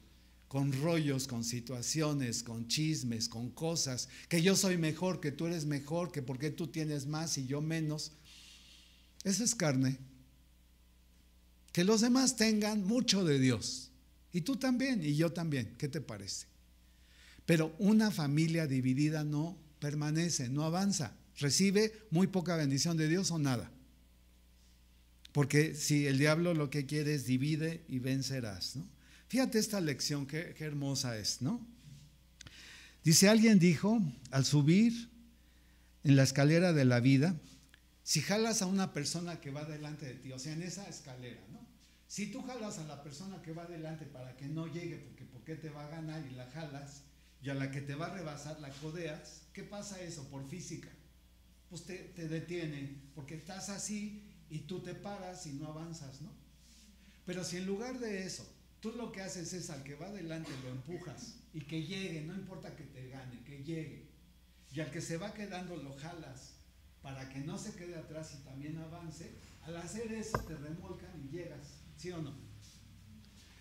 con rollos, con situaciones, con chismes, con cosas, que yo soy mejor, que tú eres mejor, que porque tú tienes más y yo menos, eso es carne. Que los demás tengan mucho de Dios. Y tú también, y yo también. ¿Qué te parece? Pero una familia dividida no permanece, no avanza. Recibe muy poca bendición de Dios o nada. Porque si el diablo lo que quiere es divide y vencerás. ¿no? Fíjate esta lección, qué, qué hermosa es, ¿no? Dice, alguien dijo, al subir en la escalera de la vida, si jalas a una persona que va delante de ti, o sea, en esa escalera, ¿no? Si tú jalas a la persona que va delante para que no llegue, porque ¿por qué te va a ganar y la jalas? Y a la que te va a rebasar la codeas, ¿qué pasa eso por física? Pues te, te detiene, porque estás así y tú te paras y no avanzas, ¿no? Pero si en lugar de eso, tú lo que haces es al que va delante lo empujas y que llegue, no importa que te gane, que llegue. Y al que se va quedando lo jalas para que no se quede atrás y también avance, al hacer eso te remolcan y llegas, ¿sí o no?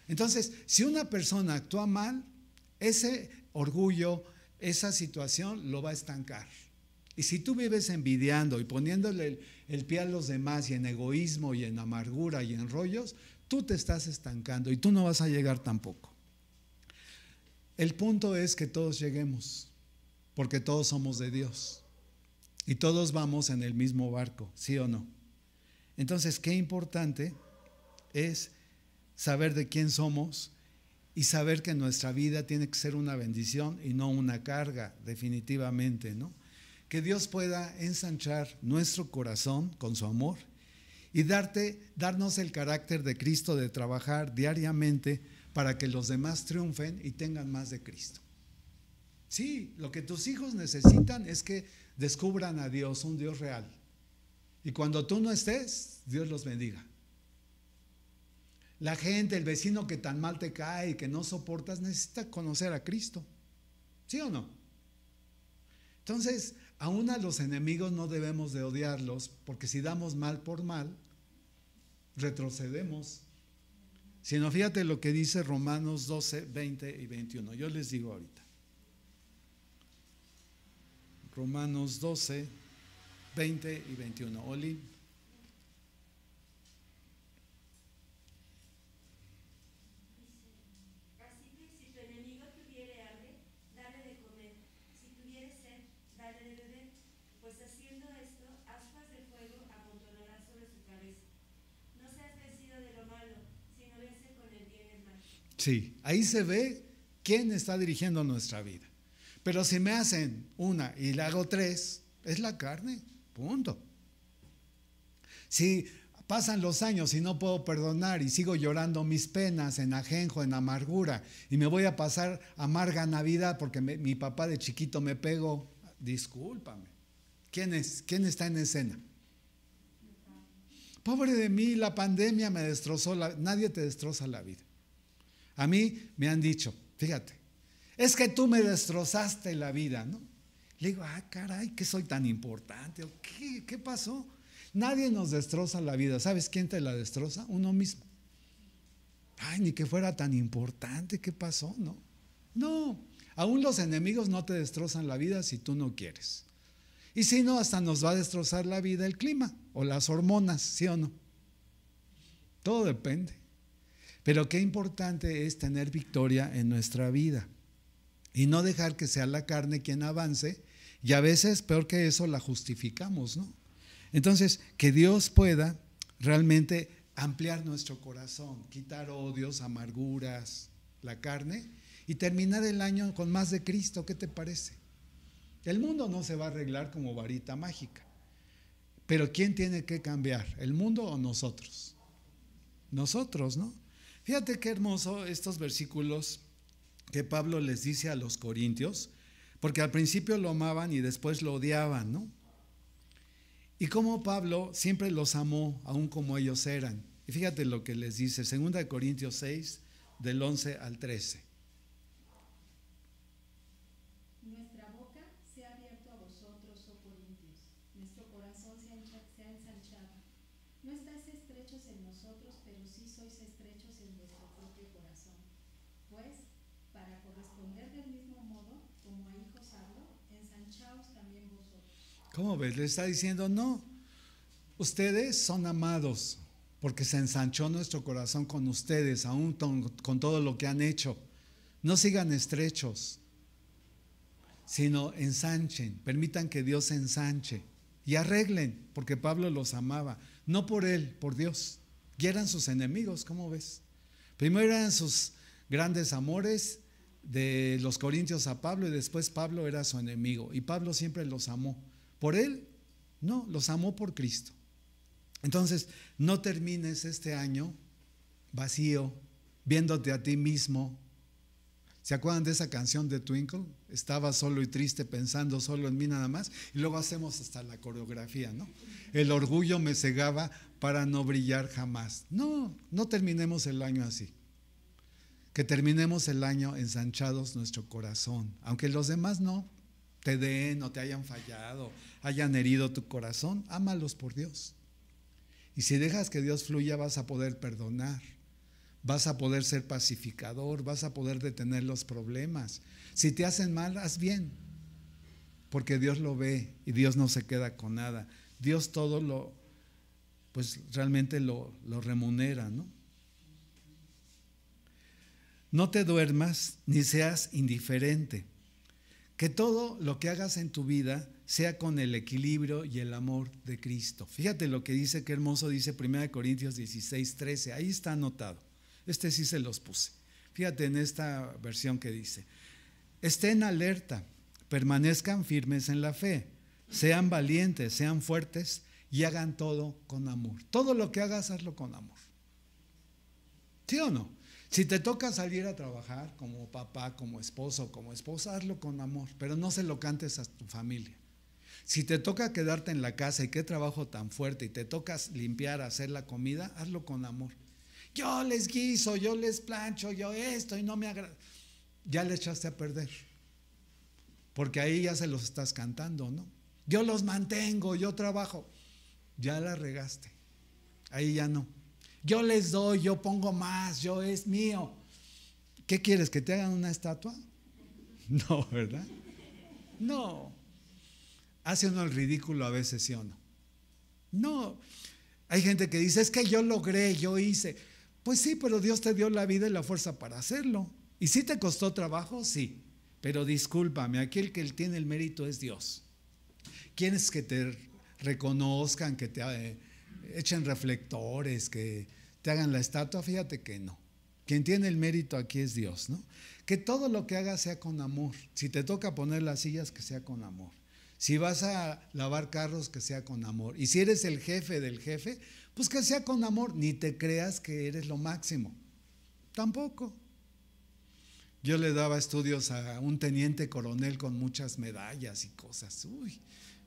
Entonces, si una persona actúa mal, ese orgullo, esa situación lo va a estancar. Y si tú vives envidiando y poniéndole el, pie a los demás y en egoísmo y en amargura y en rollos, tú te estás estancando y tú no vas a llegar tampoco. El punto es que todos lleguemos, porque todos somos de Dios. Y todos vamos en el mismo barco, ¿sí o no? Entonces, qué importante es saber de quién somos y saber que nuestra vida tiene que ser una bendición y no una carga, definitivamente, ¿no? Que Dios pueda ensanchar nuestro corazón con su amor y darte, darnos el carácter de Cristo de trabajar diariamente para que los demás triunfen y tengan más de Cristo. Sí, lo que tus hijos necesitan es que descubran a Dios, un Dios real. Y cuando tú no estés, Dios los bendiga. La gente, el vecino que tan mal te cae y que no soportas, necesita conocer a Cristo. ¿Sí o no? Entonces, aún a los enemigos no debemos de odiarlos, porque si damos mal por mal, retrocedemos. Sino fíjate lo que dice Romanos 12, 20 y 21. Yo les digo ahorita. Romanos 12, 20 y 21. Oli. Así que si tu enemigo tuviere hambre, dale de comer. Si tuviere sed, dale de beber. Pues haciendo esto, aspas de fuego amontonarás sobre su cabeza. No seas vencido de lo malo, sino vence con el bien el mal. Sí, ahí se ve quién está dirigiendo nuestra vida. Pero si me hacen una y le hago tres, es la carne, punto. Si pasan los años y no puedo perdonar y sigo llorando mis penas en ajenjo, en amargura, y me voy a pasar amarga Navidad porque mi papá de chiquito me pegó, discúlpame. ¿Quién es? ¿Quién está en escena? Pobre de mí, la pandemia me destrozó, la- nadie te destroza la vida. A mí me han dicho, fíjate, es que tú me destrozaste la vida, ¿no? Le digo, ah, caray, que soy tan importante. ¿O ¿Qué, ¿Qué pasó? Nadie nos destroza la vida. ¿Sabes quién te la destroza? Uno mismo. Ay, ni que fuera tan importante, ¿qué pasó? No. No, aún los enemigos no te destrozan la vida si tú no quieres. Y si no, hasta nos va a destrozar la vida el clima o las hormonas, ¿sí o no? Todo depende. Pero qué importante es tener victoria en nuestra vida y no dejar que sea la carne quien avance y a veces, peor que eso, la justificamos, ¿no? Entonces, que Dios pueda realmente ampliar nuestro corazón, quitar odios, amarguras, la carne y terminar el año con más de Cristo, ¿qué te parece? El mundo no se va a arreglar como varita mágica, pero ¿quién tiene que cambiar? ¿El mundo o nosotros? Nosotros, ¿no? Fíjate qué hermoso estos versículos que Pablo les dice a los corintios, porque al principio lo amaban y después lo odiaban, ¿no? Y cómo Pablo siempre los amó, aun como ellos eran. Y fíjate lo que les dice, 2 Corintios 6, del 11 al 13. Nuestra boca se ha abierto a vosotros, oh Corintios. Nuestro corazón se ha, encha- se ha ensanchado. No estáis estrechos en nosotros, pero sí sois estrechos en vuestro propio corazón. Pues, para corresponder del mismo modo, como a hijos hablo, ensanchaos también vosotros. ¿Cómo ves? Le está diciendo, no, ustedes son amados porque se ensanchó nuestro corazón con ustedes, aún con, todo lo que han hecho. No sigan estrechos, sino ensanchen, permitan que Dios ensanche y arreglen, porque Pablo los amaba, no por él, por Dios. Y eran sus enemigos, ¿cómo ves? Primero eran sus grandes amores de los corintios a Pablo y después Pablo era su enemigo y Pablo siempre los amó. ¿Por él? No, los amó por Cristo. Entonces, no termines este año vacío, viéndote a ti mismo. ¿Se acuerdan de esa canción de Twinkle? Estaba solo y triste pensando solo en mí nada más. Y luego hacemos hasta la coreografía, ¿no? El orgullo me cegaba para no brillar jamás. No, no terminemos el año así. Que terminemos el año ensanchados nuestro corazón. Aunque los demás no te den o te hayan fallado, hayan herido tu corazón, ámalos por Dios. Y si dejas que Dios fluya, vas a poder perdonar, vas a poder ser pacificador, vas a poder detener los problemas. Si te hacen mal, haz bien, porque Dios lo ve y Dios no se queda con nada. Dios todo lo, pues realmente lo, lo remunera, ¿no? No te duermas ni seas indiferente. Que todo lo que hagas en tu vida sea con el equilibrio y el amor de Cristo. Fíjate lo que dice, qué hermoso dice 1 Corintios 16, 13. Ahí está anotado. Este sí se los puse. Fíjate en esta versión que dice, estén alerta, permanezcan firmes en la fe, sean valientes, sean fuertes y hagan todo con amor. Todo lo que hagas, hazlo con amor. ¿Sí o no? Si te toca salir a trabajar como papá, como esposo, como esposa, hazlo con amor, pero no se lo cantes a tu familia. Si te toca quedarte en la casa y qué trabajo tan fuerte y te tocas limpiar, hacer la comida, hazlo con amor. yo les guiso, yo les plancho, yo esto y no me agrada. Ya le echaste a perder. Porque ahí ya se los estás cantando, ¿no? Yo los mantengo, yo trabajo. Ya la regaste. Ahí ya no. Yo les doy, yo pongo más, yo es mío. ¿Qué quieres? ¿Que te hagan una estatua? No, ¿verdad? No. Hace uno el ridículo a veces, ¿sí o no? No. Hay gente que dice, es que yo logré, yo hice. Pues sí, pero Dios te dio la vida y la fuerza para hacerlo. ¿Y si te costó trabajo? Sí. Pero discúlpame, aquí el que tiene el mérito es Dios. ¿Quieres que te reconozcan, que te eh, echen reflectores, que te hagan la estatua? Fíjate que no. Quien tiene el mérito aquí es Dios, ¿no? Que todo lo que hagas sea con amor. Si te toca poner las sillas, que sea con amor. Si vas a lavar carros, que sea con amor. Y si eres el jefe del jefe, pues que sea con amor. Ni te creas que eres lo máximo. Tampoco. Yo le daba estudios a un teniente coronel con muchas medallas y cosas. Uy,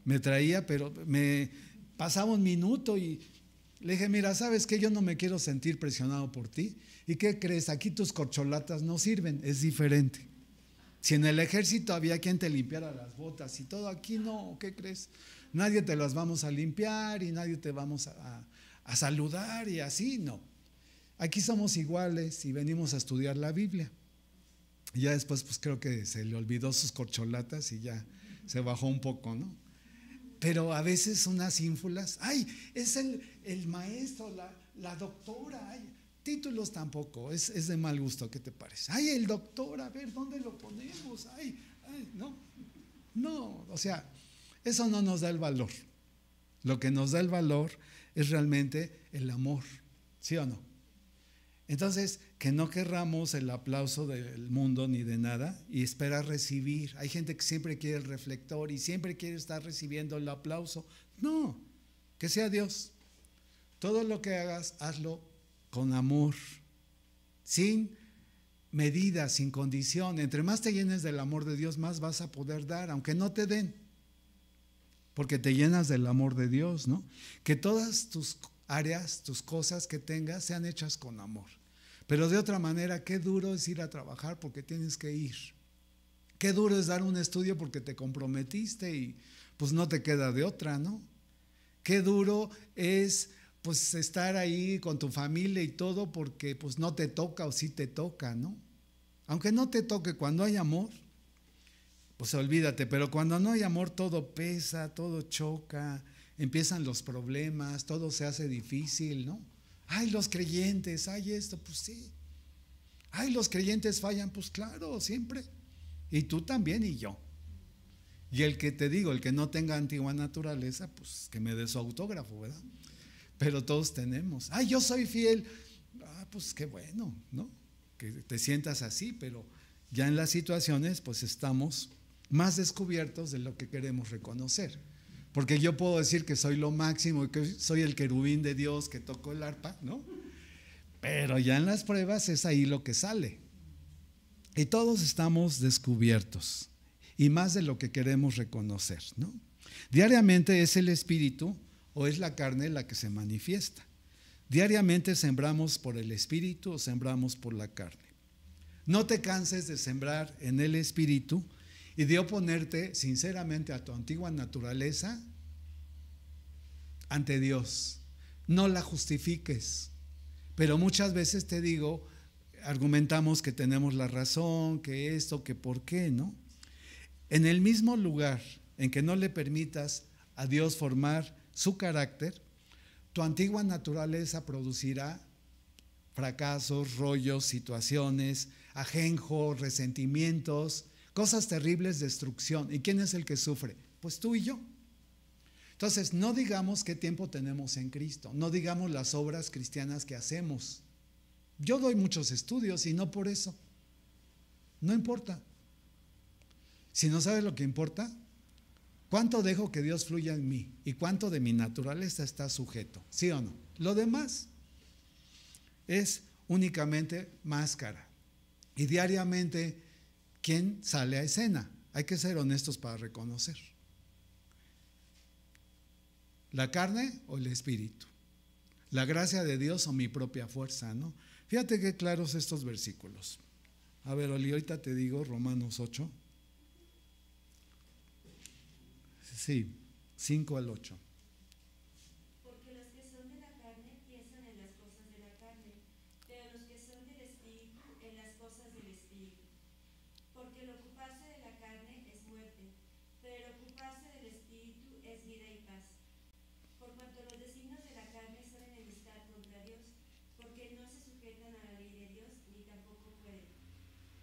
me traía, pero me pasaba un minuto y le dije, mira, ¿sabes qué? Yo no me quiero sentir presionado por ti. ¿Y qué crees? Aquí tus corcholatas no sirven, es diferente. Si en el ejército había quien te limpiara las botas y todo, aquí no, ¿qué crees? Nadie te las vamos a limpiar y nadie te vamos a, saludar y así, no. Aquí somos iguales y venimos a estudiar la Biblia. Y ya después, pues creo que se le olvidó sus corcholatas y ya se bajó un poco, ¿no? Pero a veces unas ínfulas, ay, es el, el maestro, la, la doctora, ay, títulos tampoco, es, es, de mal gusto, ¿qué te parece? Ay, el doctor, a ver, ¿dónde lo ponemos? Ay, ay, no, no, o sea, eso no nos da el valor. Lo que nos da el valor es realmente el amor, ¿sí o no? Entonces, que no querramos el aplauso del mundo ni de nada y esperar recibir. Hay gente que siempre quiere el reflector y siempre quiere estar recibiendo el aplauso. No, que sea Dios. Todo lo que hagas, hazlo con amor, sin medida, sin condición. Entre más te llenes del amor de Dios, más vas a poder dar, aunque no te den, porque te llenas del amor de Dios, ¿no? Que todas tus áreas, tus cosas que tengas, sean hechas con amor. Pero de otra manera, qué duro es ir a trabajar porque tienes que ir. Qué duro es dar un estudio porque te comprometiste y pues no te queda de otra, ¿no? Qué duro es pues estar ahí con tu familia y todo porque pues no te toca o sí te toca, ¿no? Aunque no te toque cuando hay amor, pues olvídate, pero cuando no hay amor todo pesa, todo choca, empiezan los problemas, todo se hace difícil, ¿no? Ay, los creyentes, ay esto, pues sí. Ay, los creyentes fallan, pues claro, siempre. Y tú también y yo. Y el que te digo, el que no tenga antigua naturaleza, pues que me dé su autógrafo, ¿verdad? Pero todos tenemos. Ay, yo soy fiel. Ah, pues qué bueno, ¿no? Que te sientas así, pero ya en las situaciones, pues estamos más descubiertos de lo que queremos reconocer. Porque yo puedo decir que soy lo máximo y que soy el querubín de Dios que tocó el arpa, ¿no? Pero ya en las pruebas es ahí lo que sale. Y todos estamos descubiertos. Y más de lo que queremos reconocer, ¿no? Diariamente es el espíritu o es la carne la que se manifiesta. Diariamente sembramos por el espíritu o sembramos por la carne. No te canses de sembrar en el espíritu y de oponerte sinceramente a tu antigua naturaleza ante Dios. No la justifiques. Pero muchas veces te digo, argumentamos que tenemos la razón, que esto, que por qué, ¿no? En el mismo lugar en que no le permitas a Dios formar su carácter, tu antigua naturaleza producirá fracasos, rollos, situaciones, ajenjo, resentimientos, Cosas terribles, destrucción. ¿Y quién es el que sufre? Pues tú y yo. Entonces, no digamos qué tiempo tenemos en Cristo, no digamos las obras cristianas que hacemos. Yo doy muchos estudios y no por eso. No importa. Si no sabes lo que importa, ¿cuánto dejo que Dios fluya en mí? ¿Y cuánto de mi naturaleza está sujeto? ¿Sí o no? Lo demás es únicamente máscara. Y diariamente ¿quién sale a escena? Hay que ser honestos para reconocer. ¿La carne o el espíritu? la gracia de Dios o mi propia fuerza, ¿no? Fíjate qué claros estos versículos. A ver, Oli, ahorita te digo Romanos 8. Sí, 5 al 8. Porque los que son de la carne piensan en las cosas de la carne, pero los que son del Espíritu en las cosas del Espíritu. Porque el ocuparse de la carne es muerte, pero el ocuparse del Espíritu es vida y paz. Por cuanto los designios de la carne son enemistad contra Dios, porque no se sujetan a la ley de Dios ni tampoco pueden.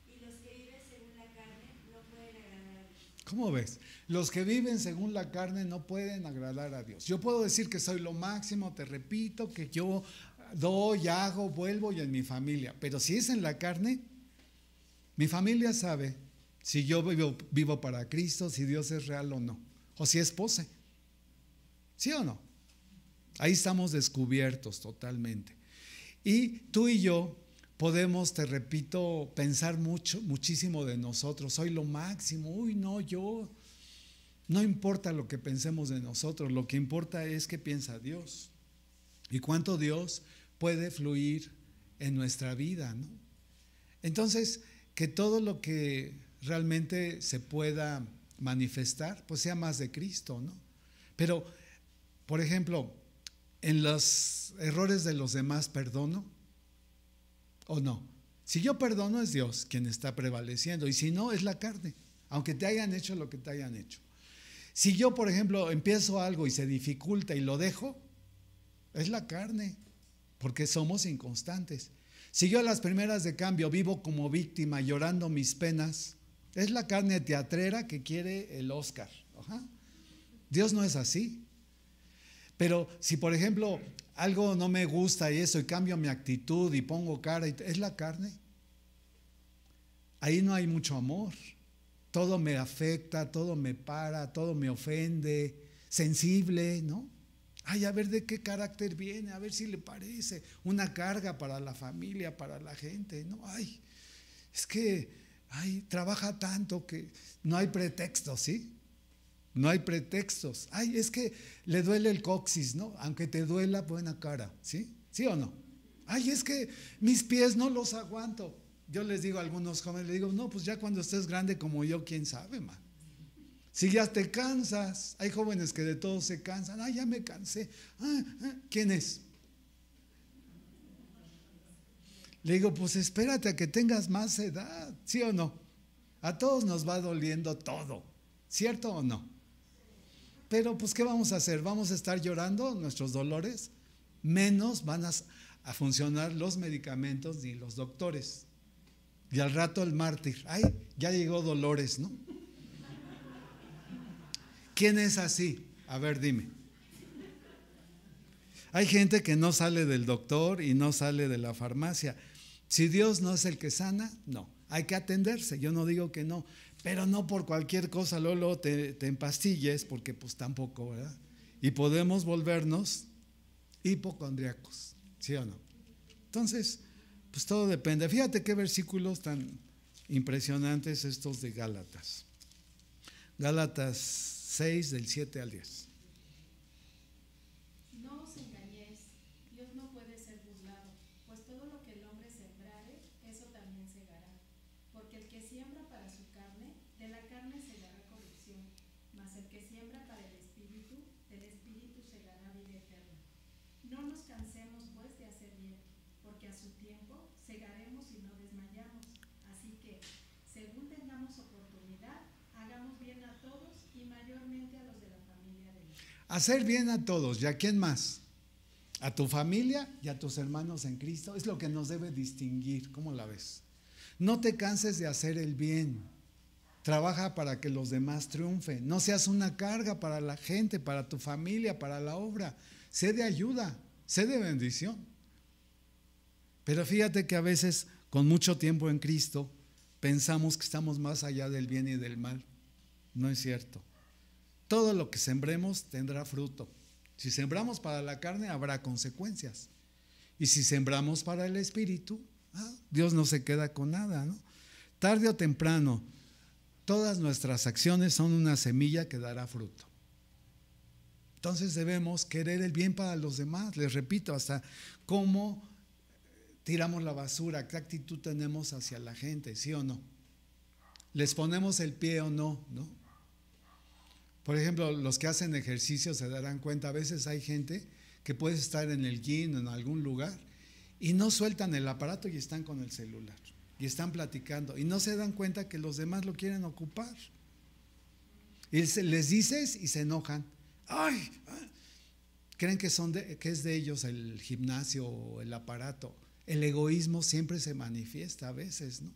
Y los que viven según la carne no pueden agradar a Dios. ¿Cómo ves? Los que viven según la carne no pueden agradar a Dios. Yo puedo decir que soy lo máximo, te repito, que yo doy, hago, vuelvo y en mi familia. Pero si es en la carne, mi familia sabe si yo vivo, vivo para Cristo, si Dios es real o no. O si es pose. ¿Sí o no? Ahí estamos descubiertos totalmente. Y tú y yo podemos, te repito, pensar mucho, muchísimo de nosotros. Soy lo máximo. Uy, no, yo. No importa lo que pensemos de nosotros, lo que importa es qué piensa Dios y cuánto Dios puede fluir en nuestra vida, ¿no? Entonces, que todo lo que realmente se pueda manifestar, pues sea más de Cristo, ¿no? Pero, por ejemplo, en los errores de los demás perdono o no. Si yo perdono es Dios quien está prevaleciendo y si no es la carne, aunque te hayan hecho lo que te hayan hecho. Si yo, por ejemplo, empiezo algo y se dificulta y lo dejo, es la carne, porque somos inconstantes. Si yo a las primeras de cambio vivo como víctima llorando mis penas, es la carne teatrera que quiere el Oscar. Dios no es así. Pero si, por ejemplo, algo no me gusta y eso, y cambio mi actitud y pongo cara, es la carne. Ahí no hay mucho amor. Todo me afecta, todo me para, todo me ofende, sensible, ¿no? Ay, a ver de qué carácter viene, a ver si le parece una carga para la familia, para la gente, ¿no? Ay, es que, ay, trabaja tanto que no hay pretextos, ¿sí? No hay pretextos. Ay, es que le duele el coxis, ¿no? Aunque te duela, buena cara, ¿sí? ¿Sí o no? Ay, es que mis pies no los aguanto. Yo les digo a algunos jóvenes, les digo, no, pues ya cuando estés grande como yo, quién sabe, man. Si ya te cansas, hay jóvenes que de todo se cansan, ay, ya me cansé. Ah, ah, ¿Quién es? Le digo, pues espérate a que tengas más edad, ¿sí o no? A todos nos va doliendo todo, ¿cierto o no? Pero pues, ¿qué vamos a hacer? ¿Vamos a estar llorando nuestros dolores? Menos van a funcionar los medicamentos ni los doctores. Y al rato el mártir, ay, ya llegó Dolores, ¿no? ¿Quién es así? A ver, dime. Hay gente que no sale del doctor y no sale de la farmacia. Si Dios no es el que sana, no. Hay que atenderse. Yo no digo que no, pero no por cualquier cosa, Lolo, te, te empastilles, porque pues tampoco, ¿verdad? Y podemos volvernos hipocondriacos, ¿sí o no? Entonces, pues todo depende. Fíjate qué versículos tan impresionantes estos de Gálatas. Gálatas 6 del 7 al 10. No os engañéis, Dios no puede ser burlado, pues todo lo que el hombre sembrare, eso también segará. Porque el que siembra para su carne, de la carne segará corrupción, mas el que siembra para el espíritu, del espíritu segará vida eterna. No nos cansemos pues de hacer bien, porque a su tiempo segaremos y no desmayamos. Así que, según tengamos oportunidad, hagamos bien a todos y mayormente a los de la familia de Dios. Hacer bien a todos, ¿y a quién más? A tu familia y a tus hermanos en Cristo. Es lo que nos debe distinguir. ¿Cómo la ves? No te canses de hacer el bien. Trabaja para que los demás triunfen. No seas una carga para la gente, para tu familia, para la obra. Sé de ayuda, sé de bendición. Pero fíjate que a veces, con mucho tiempo en Cristo, pensamos que estamos más allá del bien y del mal. No es cierto. Todo lo que sembremos tendrá fruto. Si sembramos para la carne, habrá consecuencias. Y si sembramos para el espíritu, ah, Dios no se queda con nada, ¿no? Tarde o temprano, todas nuestras acciones son una semilla que dará fruto. Entonces debemos querer el bien para los demás. Les repito, hasta cómo tiramos la basura, qué actitud tenemos hacia la gente, ¿sí o no? ¿Les ponemos el pie o no? ¿No? Por ejemplo, los que hacen ejercicio se darán cuenta, a veces hay gente que puede estar en el gym o en algún lugar y no sueltan el aparato y están con el celular y están platicando y no se dan cuenta que los demás lo quieren ocupar. Y les dices y se enojan. ¡Ay! Creen que, son que es de ellos el gimnasio o el aparato. El egoísmo siempre se manifiesta a veces, ¿no?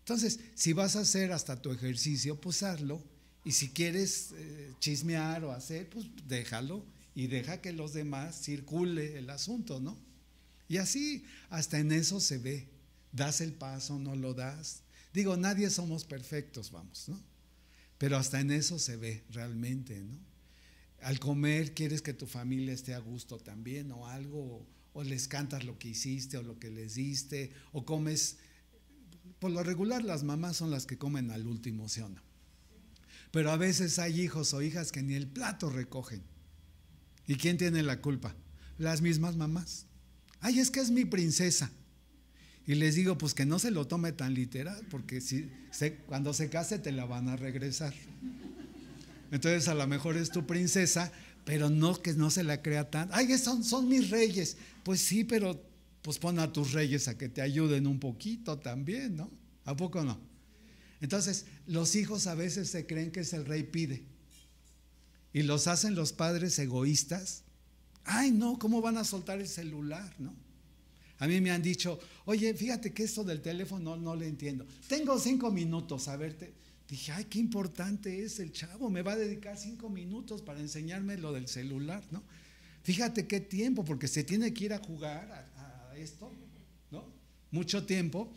Entonces, si vas a hacer hasta tu ejercicio, pues hazlo. Y si quieres eh, chismear o hacer, pues déjalo y deja que los demás circule el asunto, ¿no? Y así, hasta en eso se ve. Das el paso, no lo das. Digo, nadie somos perfectos, vamos, ¿no? Pero hasta en eso se ve realmente, ¿no? Al comer quieres que tu familia esté a gusto también o algo, o les cantas lo que hiciste o lo que les diste, o comes, por lo regular las mamás son las que comen al último, ¿sí o no? Pero a veces hay hijos o hijas que ni el plato recogen. ¿Y quién tiene la culpa? Las mismas mamás. Ay, es que es mi princesa. Y les digo, pues que no se lo tome tan literal, porque si, cuando se case te la van a regresar. Entonces a lo mejor es tu princesa, pero no que no se la crea tan. Ay, son, son mis reyes. Pues sí, pero pues pon a tus reyes a que te ayuden un poquito también, ¿no? ¿A poco no? Entonces, los hijos a veces se creen que es el rey pide. Y los hacen los padres egoístas. Ay, no, ¿cómo van a soltar el celular, no? A mí me han dicho, oye, fíjate que esto del teléfono no, no le entiendo. Tengo cinco minutos a verte. Dije, ay, qué importante es el chavo, me va a dedicar cinco minutos para enseñarme lo del celular, ¿no? Fíjate qué tiempo, porque se tiene que ir a jugar a, a esto, ¿no? Mucho tiempo.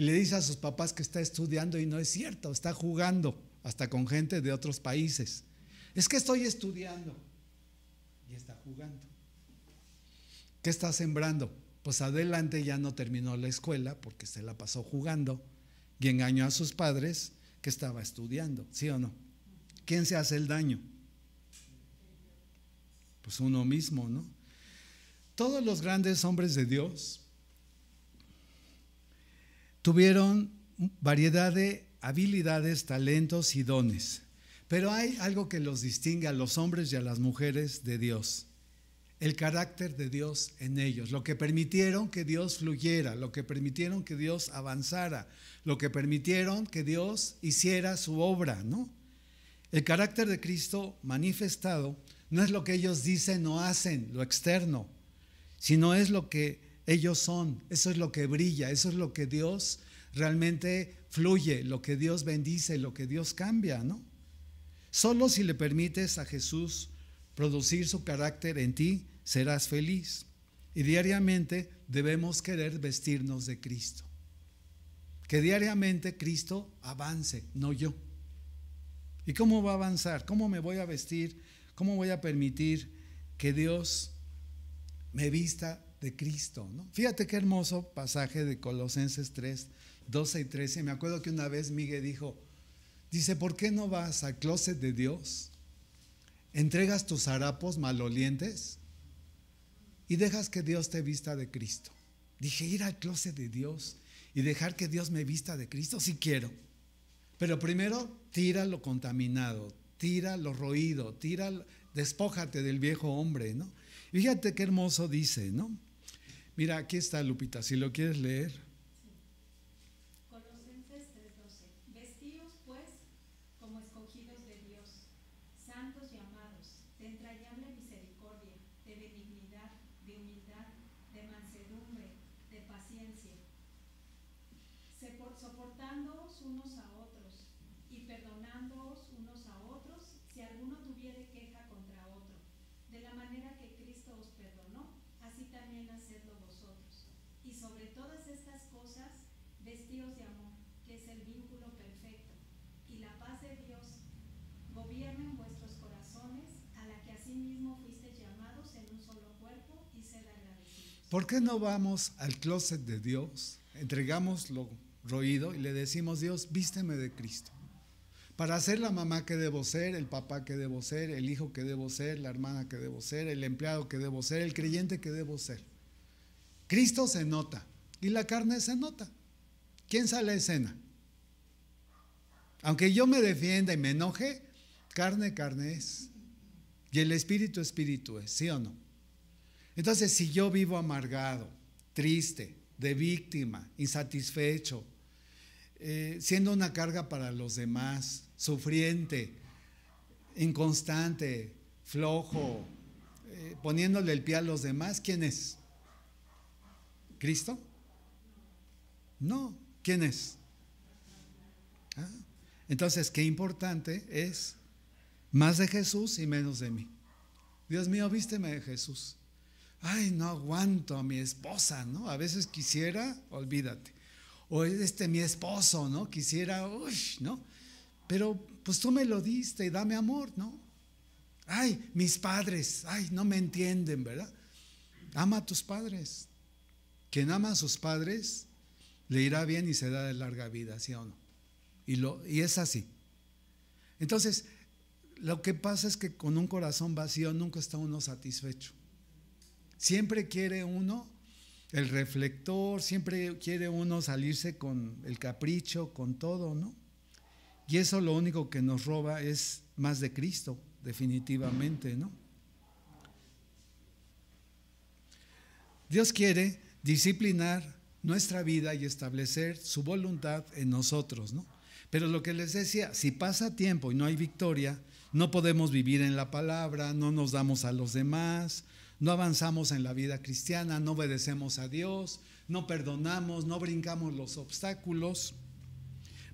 Y le dice a sus papás que está estudiando y no es cierto, está jugando, hasta con gente de otros países. Es que estoy estudiando y está jugando. ¿Qué está sembrando? pues adelante ya no terminó la escuela porque se la pasó jugando y engañó a sus padres que estaba estudiando, ¿sí o no? ¿Quién se hace el daño? Pues uno mismo, ¿no? Todos los grandes hombres de Dios tuvieron variedad de habilidades, talentos y dones, pero hay algo que los distingue a los hombres y a las mujeres de Dios el carácter de Dios en ellos, lo que permitieron que Dios fluyera, lo que permitieron que Dios avanzara, lo que permitieron que Dios hiciera su obra, ¿no? El carácter de Cristo manifestado no es lo que ellos dicen o hacen, lo externo, sino es lo que ellos son, eso es lo que brilla, eso es lo que Dios realmente fluye, lo que Dios bendice, lo que Dios cambia, ¿no? Solo si le permites a Jesús producir su carácter en ti, serás feliz. Y diariamente debemos querer vestirnos de Cristo. Que diariamente Cristo avance, no yo. ¿Y cómo va a avanzar? ¿Cómo me voy a vestir? ¿Cómo voy a permitir que Dios me vista de Cristo? ¿no? Fíjate qué hermoso pasaje de Colosenses 3, 12 y 13. Me acuerdo que una vez Miguel dijo, dice, ¿por qué no vas al closet de Dios? Entregas tus harapos malolientes y dejas que Dios te vista de Cristo. Dije, ir al closet de Dios y dejar que Dios me vista de Cristo, si quiero. Pero primero, tira lo contaminado, tira lo roído, tira, despójate del viejo hombre, ¿no? Fíjate qué hermoso dice, ¿no? Mira, aquí está Lupita, si lo quieres leer. ¿Por qué no vamos al closet de Dios, entregamos lo roído y le decimos, Dios, vísteme de Cristo? para ser la mamá que debo ser, el papá que debo ser, el hijo que debo ser, la hermana que debo ser, el empleado que debo ser, el creyente que debo ser. Cristo se nota y la carne se nota. ¿Quién sale a escena? Aunque yo me defienda y me enoje, carne, carne es. Y el espíritu, espíritu es, ¿sí o no? Entonces, si yo vivo amargado, triste, de víctima, insatisfecho, eh, siendo una carga para los demás, sufriente, inconstante, flojo, eh, poniéndole el pie a los demás, ¿quién es? ¿Cristo? No, ¿quién es? Ah, entonces, qué importante es más de Jesús y menos de mí. Dios mío, vísteme de Jesús. Ay, no aguanto a mi esposa, ¿no? A veces quisiera, olvídate. O este mi esposo, ¿no? Quisiera, uy, ¿no? Pero pues tú me lo diste y dame amor, ¿no? Ay, mis padres, ay, no me entienden, ¿verdad? Ama a tus padres. Quien ama a sus padres le irá bien y se da de larga vida, ¿sí o no? Y, lo, y es así. Entonces, lo que pasa es que con un corazón vacío nunca está uno satisfecho. Siempre quiere uno el reflector, siempre quiere uno salirse con el capricho, con todo, ¿no? Y eso lo único que nos roba es más de Cristo, definitivamente, ¿no? Dios quiere disciplinar nuestra vida y establecer su voluntad en nosotros, ¿no? Pero lo que les decía, si pasa tiempo y no hay victoria, no podemos vivir en la palabra, no nos damos a los demás, no avanzamos en la vida cristiana, no obedecemos a Dios, no perdonamos, no brincamos los obstáculos,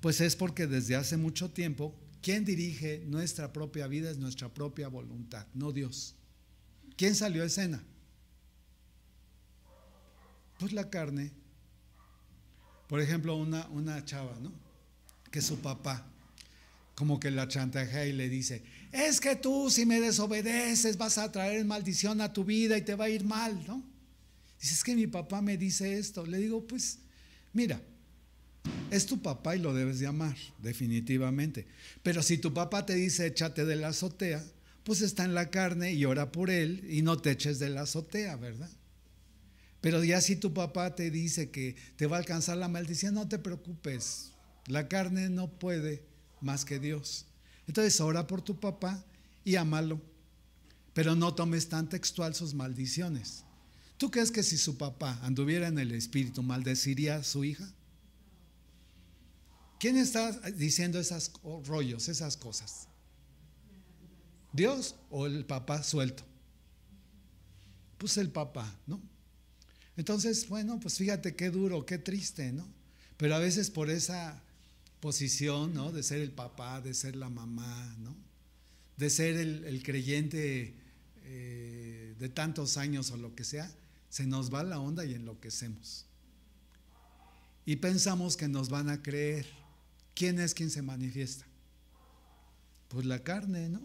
pues es porque desde hace mucho tiempo quien dirige nuestra propia vida es nuestra propia voluntad, no Dios. ¿Quién salió a escena? Pues la carne. Por ejemplo, una, una chava, ¿no? Que su papá como que la chantajea y le dice, es que tú si me desobedeces vas a traer maldición a tu vida y te va a ir mal, ¿no? Dice, es que mi papá me dice esto. Le digo, pues, mira, es tu papá y lo debes de amar, definitivamente. Pero si tu papá te dice, échate de la azotea, pues está en la carne y ora por él y no te eches de la azotea, ¿verdad? Pero ya si tu papá te dice que te va a alcanzar la maldición, no te preocupes. La carne no puede más que Dios. Entonces ora por tu papá y ámalo, pero no tomes tan textual sus maldiciones. ¿Tú crees que si su papá anduviera en el espíritu maldeciría a su hija? ¿Quién está diciendo esos rollos, esas cosas? ¿Dios o el papá suelto? Pues el papá, ¿no? Entonces, bueno, pues fíjate qué duro, qué triste, ¿no? Pero a veces por esa posición, ¿no? De ser el papá, de ser la mamá, ¿no? De ser el, creyente eh, de tantos años o lo que sea, se nos va la onda y enloquecemos. Y pensamos que nos van a creer. ¿Quién es quien se manifiesta? Pues la carne, ¿no?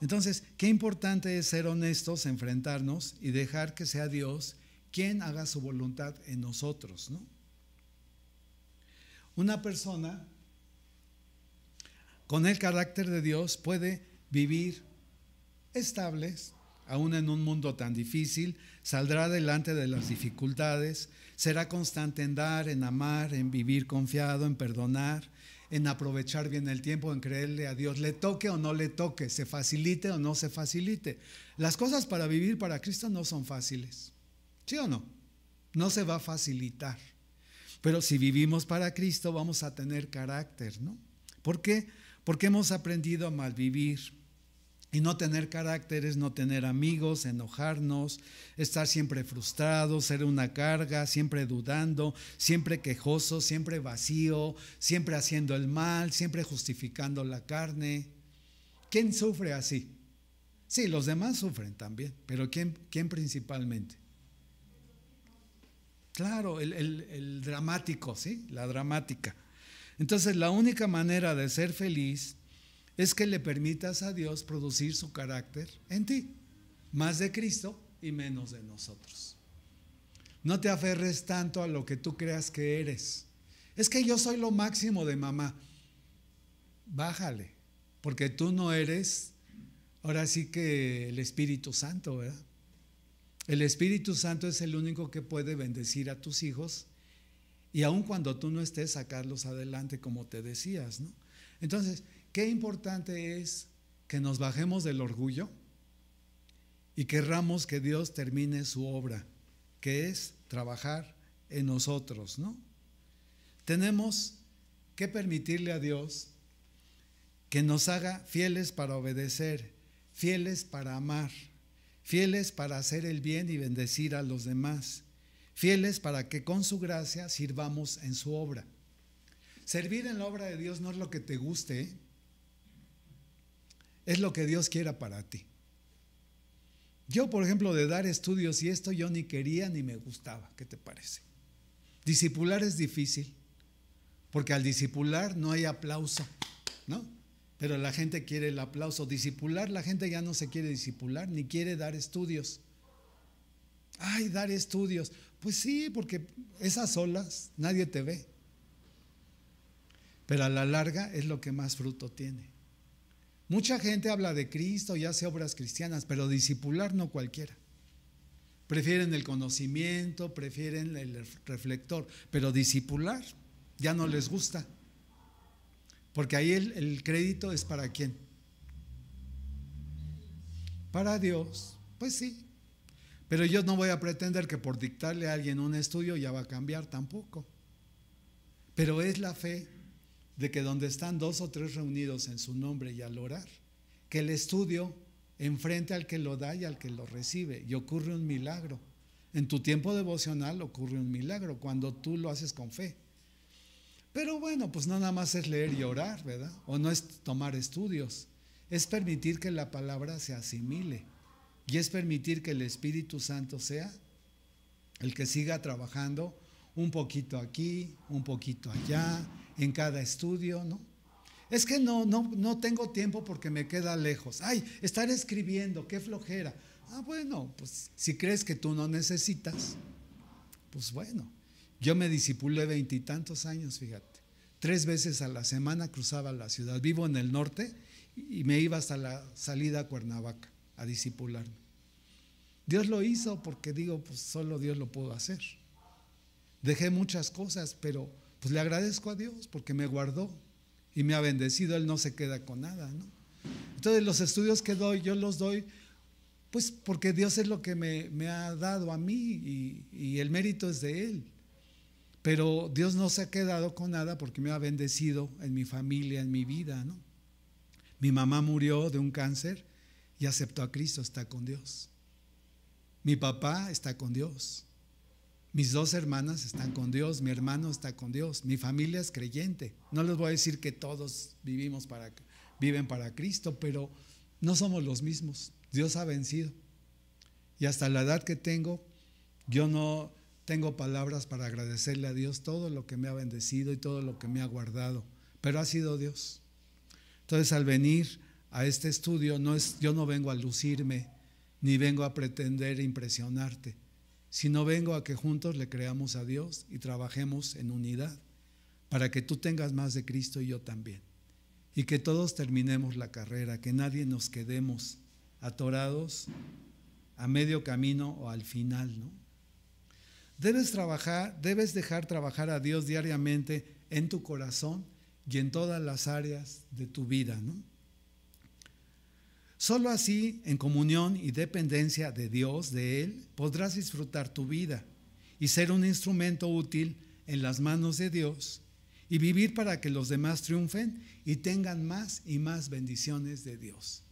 Entonces, qué importante es ser honestos, enfrentarnos y dejar que sea Dios quien haga su voluntad en nosotros, ¿no? Una persona con el carácter de Dios puede vivir estables, aún en un mundo tan difícil, saldrá adelante de las dificultades, será constante en dar, en amar, en vivir confiado, en perdonar, en aprovechar bien el tiempo, en creerle a Dios, le toque o no le toque, se facilite o no se facilite. Las cosas para vivir para Cristo no son fáciles, ¿sí o no? No se va a facilitar. Pero si vivimos para Cristo vamos a tener carácter, ¿no? ¿Por qué? Porque hemos aprendido a malvivir. Y no tener carácter es no tener amigos, enojarnos, estar siempre frustrado, ser una carga, siempre dudando, siempre quejoso, siempre vacío, siempre haciendo el mal, siempre justificando la carne. ¿Quién sufre así? Sí, los demás sufren también, pero ¿quién, quién principalmente? Claro, el, dramático, ¿sí? La dramática. Entonces, la única manera de ser feliz es que le permitas a Dios producir su carácter en ti, más de Cristo y menos de nosotros. No te aferres tanto a lo que tú creas que eres. Es que yo soy lo máximo de mamá. bájale, porque tú no eres, ahora sí que el Espíritu Santo, ¿verdad? El Espíritu Santo es el único que puede bendecir a tus hijos y aun cuando tú no estés, sacarlos adelante, como te decías, ¿no? Entonces, qué importante es que nos bajemos del orgullo y querramos que Dios termine su obra, que es trabajar en nosotros, ¿no? Tenemos que permitirle a Dios que nos haga fieles para obedecer, fieles para amar, fieles para hacer el bien y bendecir a los demás, fieles para que con su gracia sirvamos en su obra. Servir en la obra de Dios no es lo que te guste, es lo que Dios quiera para ti. Yo, por ejemplo, de dar estudios y esto yo ni quería ni me gustaba, ¿qué te parece? Discipular es difícil, porque al discipular no hay aplauso, ¿no? Pero la gente quiere el aplauso. Discipular, la gente ya no se quiere discipular, ni quiere dar estudios. Ay, dar estudios. Pues sí, porque esas olas nadie te ve. Pero a la larga es lo que más fruto tiene. Mucha gente habla de Cristo y hace obras cristianas, pero discipular no cualquiera. Prefieren el conocimiento, prefieren el reflector, pero discipular ya no les gusta. Porque ahí el, crédito es para quién? Para Dios. Pues sí. Pero yo no voy a pretender que por dictarle a alguien un estudio ya va a cambiar tampoco. Pero es la fe de que donde están dos o tres reunidos en su nombre y al orar, que el estudio enfrente al que lo da y al que lo recibe y ocurre un milagro. En tu tiempo devocional ocurre un milagro cuando tú lo haces con fe. Pero bueno, pues no nada más es leer y orar, ¿verdad? O no es tomar estudios, es permitir que la palabra se asimile y es permitir que el Espíritu Santo sea el que siga trabajando un poquito aquí, un poquito allá, en cada estudio, ¿no? Es que no, no, no tengo tiempo porque me queda lejos. Ay, estar escribiendo, qué flojera. Ah, bueno, pues si crees que tú no necesitas, pues bueno. Yo me disipulé veintitantos años, fíjate. Tres veces a la semana cruzaba la ciudad. Vivo en el norte y me iba hasta la salida a Cuernavaca a disipularme. Dios lo hizo porque digo, pues solo Dios lo pudo hacer. Dejé muchas cosas, pero pues le agradezco a Dios porque me guardó y me ha bendecido, Él no se queda con nada, ¿no? Entonces los estudios que doy, yo los doy pues porque Dios es lo que me, ha dado a mí y, y, el mérito es de Él. Pero Dios no se ha quedado con nada porque me ha bendecido en mi familia, en mi vida, ¿no? Mi mamá murió de un cáncer y aceptó a Cristo, está con Dios. Mi papá está con Dios. Mis dos hermanas están con Dios, mi hermano está con Dios, mi familia es creyente. No les voy a decir que todos vivimos para, viven para Cristo, pero no somos los mismos. Dios ha vencido. Y hasta la edad que tengo, yo no tengo palabras para agradecerle a Dios todo lo que me ha bendecido y todo lo que me ha guardado, pero ha sido Dios. Entonces al venir a este estudio, no es, yo no vengo a lucirme, ni vengo a pretender impresionarte sino vengo a que juntos le creamos a Dios y trabajemos en unidad para que tú tengas más de Cristo y yo también. Y que todos terminemos la carrera, que nadie nos quedemos atorados a medio camino o al final, ¿no? Debes trabajar, debes dejar trabajar a Dios diariamente en tu corazón y en todas las áreas de tu vida. Solo así, en comunión y dependencia de Dios, de Él, podrás disfrutar tu vida y ser un instrumento útil en las manos de Dios y vivir para que los demás triunfen y tengan más y más bendiciones de Dios.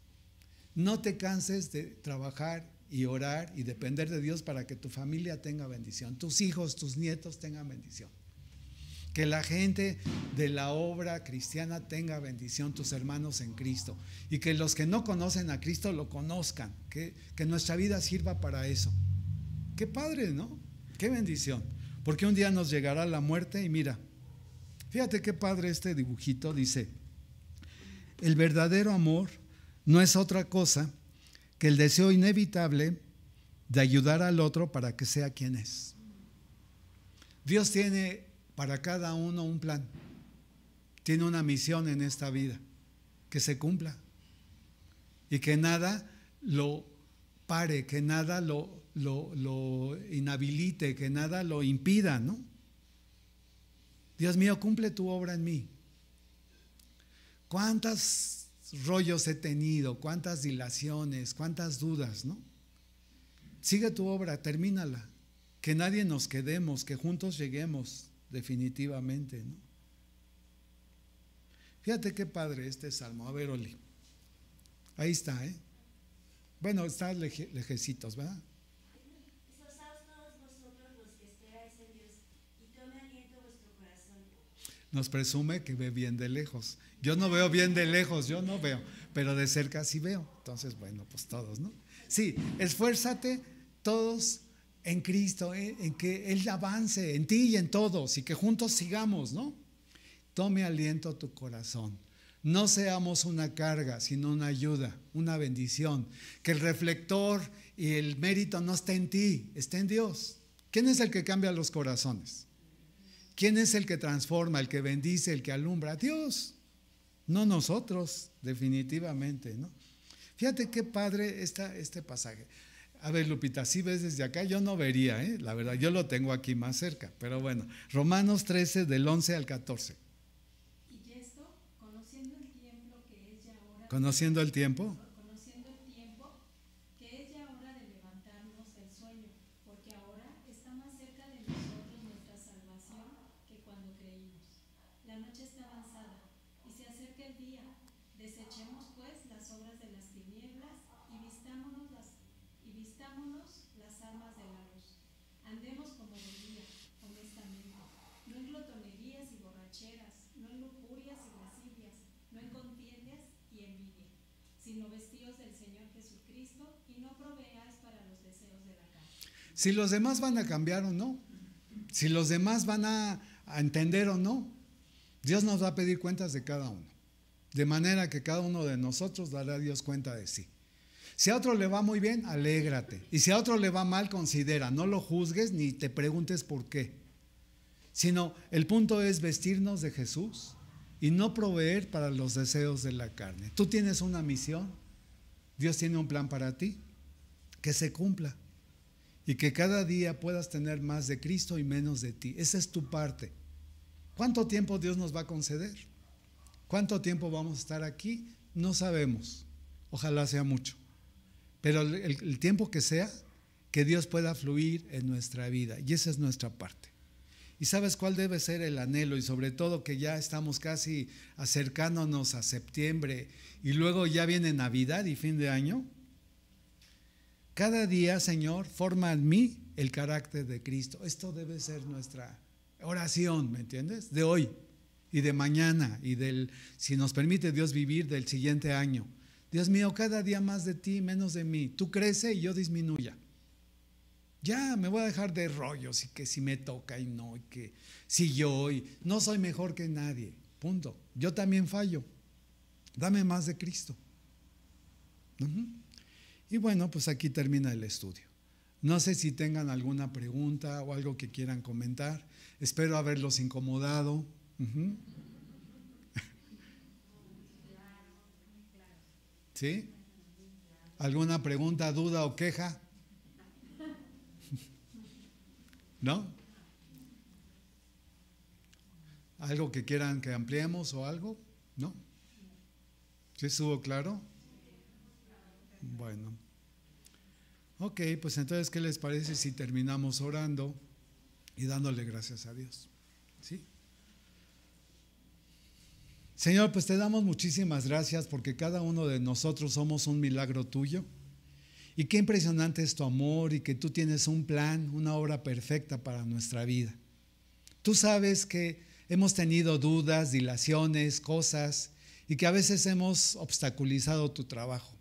No te canses de trabajar y orar y depender de Dios para que tu familia tenga bendición, tus hijos, tus nietos tengan bendición que la gente de la obra cristiana tenga bendición, tus hermanos en Cristo, y que los que no conocen a Cristo lo conozcan, que, que nuestra vida sirva para eso. Qué padre, ¿no? Qué bendición. Porque un día nos llegará la muerte y mira, fíjate qué padre este dibujito, dice, el verdadero amor no es otra cosa que el deseo inevitable de ayudar al otro para que sea quien es. Dios tiene para cada uno un plan. Tiene una misión en esta vida. que se cumpla y que nada lo pare, que nada lo, lo, lo inhabilite, que nada lo impida, ¿no? Dios mío, cumple tu obra en mí. ¿Cuántos rollos he tenido? ¿Cuántas dilaciones? ¿Cuántas dudas, no? Sigue tu obra, termínala. Que nadie nos quedemos, que juntos lleguemos definitivamente, ¿no? Fíjate qué padre este salmo. A ver, Oli. Ahí está, ¿eh? Bueno, está leje, lejecitos, ¿verdad? Nos presume que ve bien de lejos. Yo no veo bien de lejos, yo no veo, pero de cerca sí veo. Entonces, bueno, pues todos, ¿no? Sí, esfuérzate todos en Cristo, en, en que Él avance en ti y en todos y que juntos sigamos, ¿no? Tome aliento tu corazón. No seamos una carga, sino una ayuda, una bendición. Que el reflector y el mérito no esté en ti, esté en Dios. ¿Quién es el que cambia los corazones? ¿Quién es el que transforma, el que bendice, el que alumbra? Dios. No nosotros, definitivamente, ¿no? Fíjate qué padre está este pasaje. A ver, Lupita, si ves desde acá, yo no vería, ¿eh? la verdad, yo lo tengo aquí más cerca, pero bueno, Romanos 13 del 11 al 14. Y esto, conociendo el tiempo que es ya hora, ¿Conociendo el tiempo? conociendo el tiempo que es ya hora de levantarnos del sueño, porque ahora está más cerca de nosotros nuestra salvación que cuando creímos. La noche está avanzada y se acerca el día. Desechemos pues las obras de las tinieblas y vistámonos las, y vistámonos las armas de la luz. Andemos como de día, honestamente, no en glotonerías y borracheras, no en lujurias y lascivias, no en contiendas y envidia, sino vestidos del Señor Jesucristo y no proveáis para los deseos de la carne. Si los demás van a cambiar o no, si los demás van a, entender o no, Dios nos va a pedir cuentas de cada uno. De manera que cada uno de nosotros dará a Dios cuenta de sí. Si a otro le va muy bien, alégrate. Y si a otro le va mal, considera. No lo juzgues ni te preguntes por qué. Sino el punto es vestirnos de Jesús y no proveer para los deseos de la carne. Tú tienes una misión. Dios tiene un plan para ti. Que se cumpla. Y que cada día puedas tener más de Cristo y menos de ti. Esa es tu parte. ¿Cuánto tiempo Dios nos va a conceder? ¿Cuánto tiempo vamos a estar aquí? No sabemos. Ojalá sea mucho. Pero el, tiempo que sea, que Dios pueda fluir en nuestra vida. Y esa es nuestra parte. ¿Y sabes cuál debe ser el anhelo? Y sobre todo que ya estamos casi acercándonos a septiembre y luego ya viene Navidad y fin de año. Cada día, Señor, forma en mí el carácter de Cristo. Esto debe ser nuestra oración, ¿me entiendes? De hoy y de mañana y del, si nos permite Dios vivir, del siguiente año. Dios mío, cada día más de ti, menos de mí. Tú crece y yo disminuya. Ya me voy a dejar de rollos y que si me toca y no, y que si yo y no soy mejor que nadie. Punto. Yo también fallo. Dame más de Cristo. Y bueno, pues aquí termina el estudio. No sé si tengan alguna pregunta o algo que quieran comentar. Espero haberlos incomodado. ¿Sí? ¿Alguna pregunta, duda o queja? ¿No? ¿Algo que quieran que ampliemos o algo? ¿No? ¿Sí estuvo claro? Bueno. Ok, pues entonces, ¿qué les parece si terminamos orando y dándole gracias a Dios? ¿Sí? Señor, pues te damos muchísimas gracias porque cada uno de nosotros somos un milagro tuyo. Y qué impresionante es tu amor y que tú tienes un plan, una obra perfecta para nuestra vida. Tú sabes que hemos tenido dudas, dilaciones, cosas y que a veces hemos obstaculizado tu trabajo.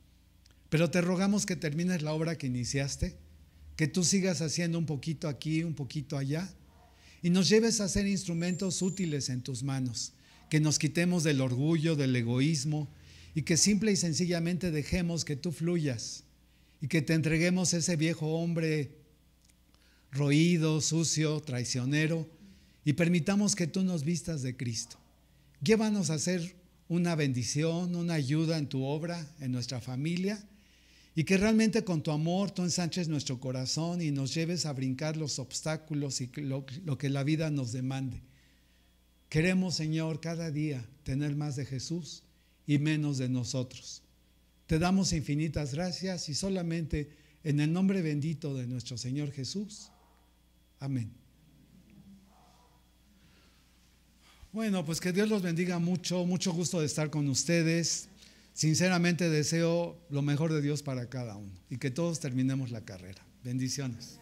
Pero te rogamos que termines la obra que iniciaste, que tú sigas haciendo un poquito aquí, un poquito allá y nos lleves a ser instrumentos útiles en tus manos que nos quitemos del orgullo, del egoísmo y que simple y sencillamente dejemos que tú fluyas y que te entreguemos ese viejo hombre roído, sucio, traicionero y permitamos que tú nos vistas de Cristo. Llévanos a ser una bendición, una ayuda en tu obra, en nuestra familia, y que realmente con tu amor tú ensanches nuestro corazón y nos lleves a brincar los obstáculos y lo, lo que la vida nos demande. Queremos, Señor, cada día tener más de Jesús y menos de nosotros. Te damos infinitas gracias y solamente en el nombre bendito de nuestro Señor Jesús. Amén. Bueno, pues que Dios los bendiga mucho, mucho gusto de estar con ustedes. Sinceramente deseo lo mejor de Dios para cada uno y que todos terminemos la carrera. Bendiciones.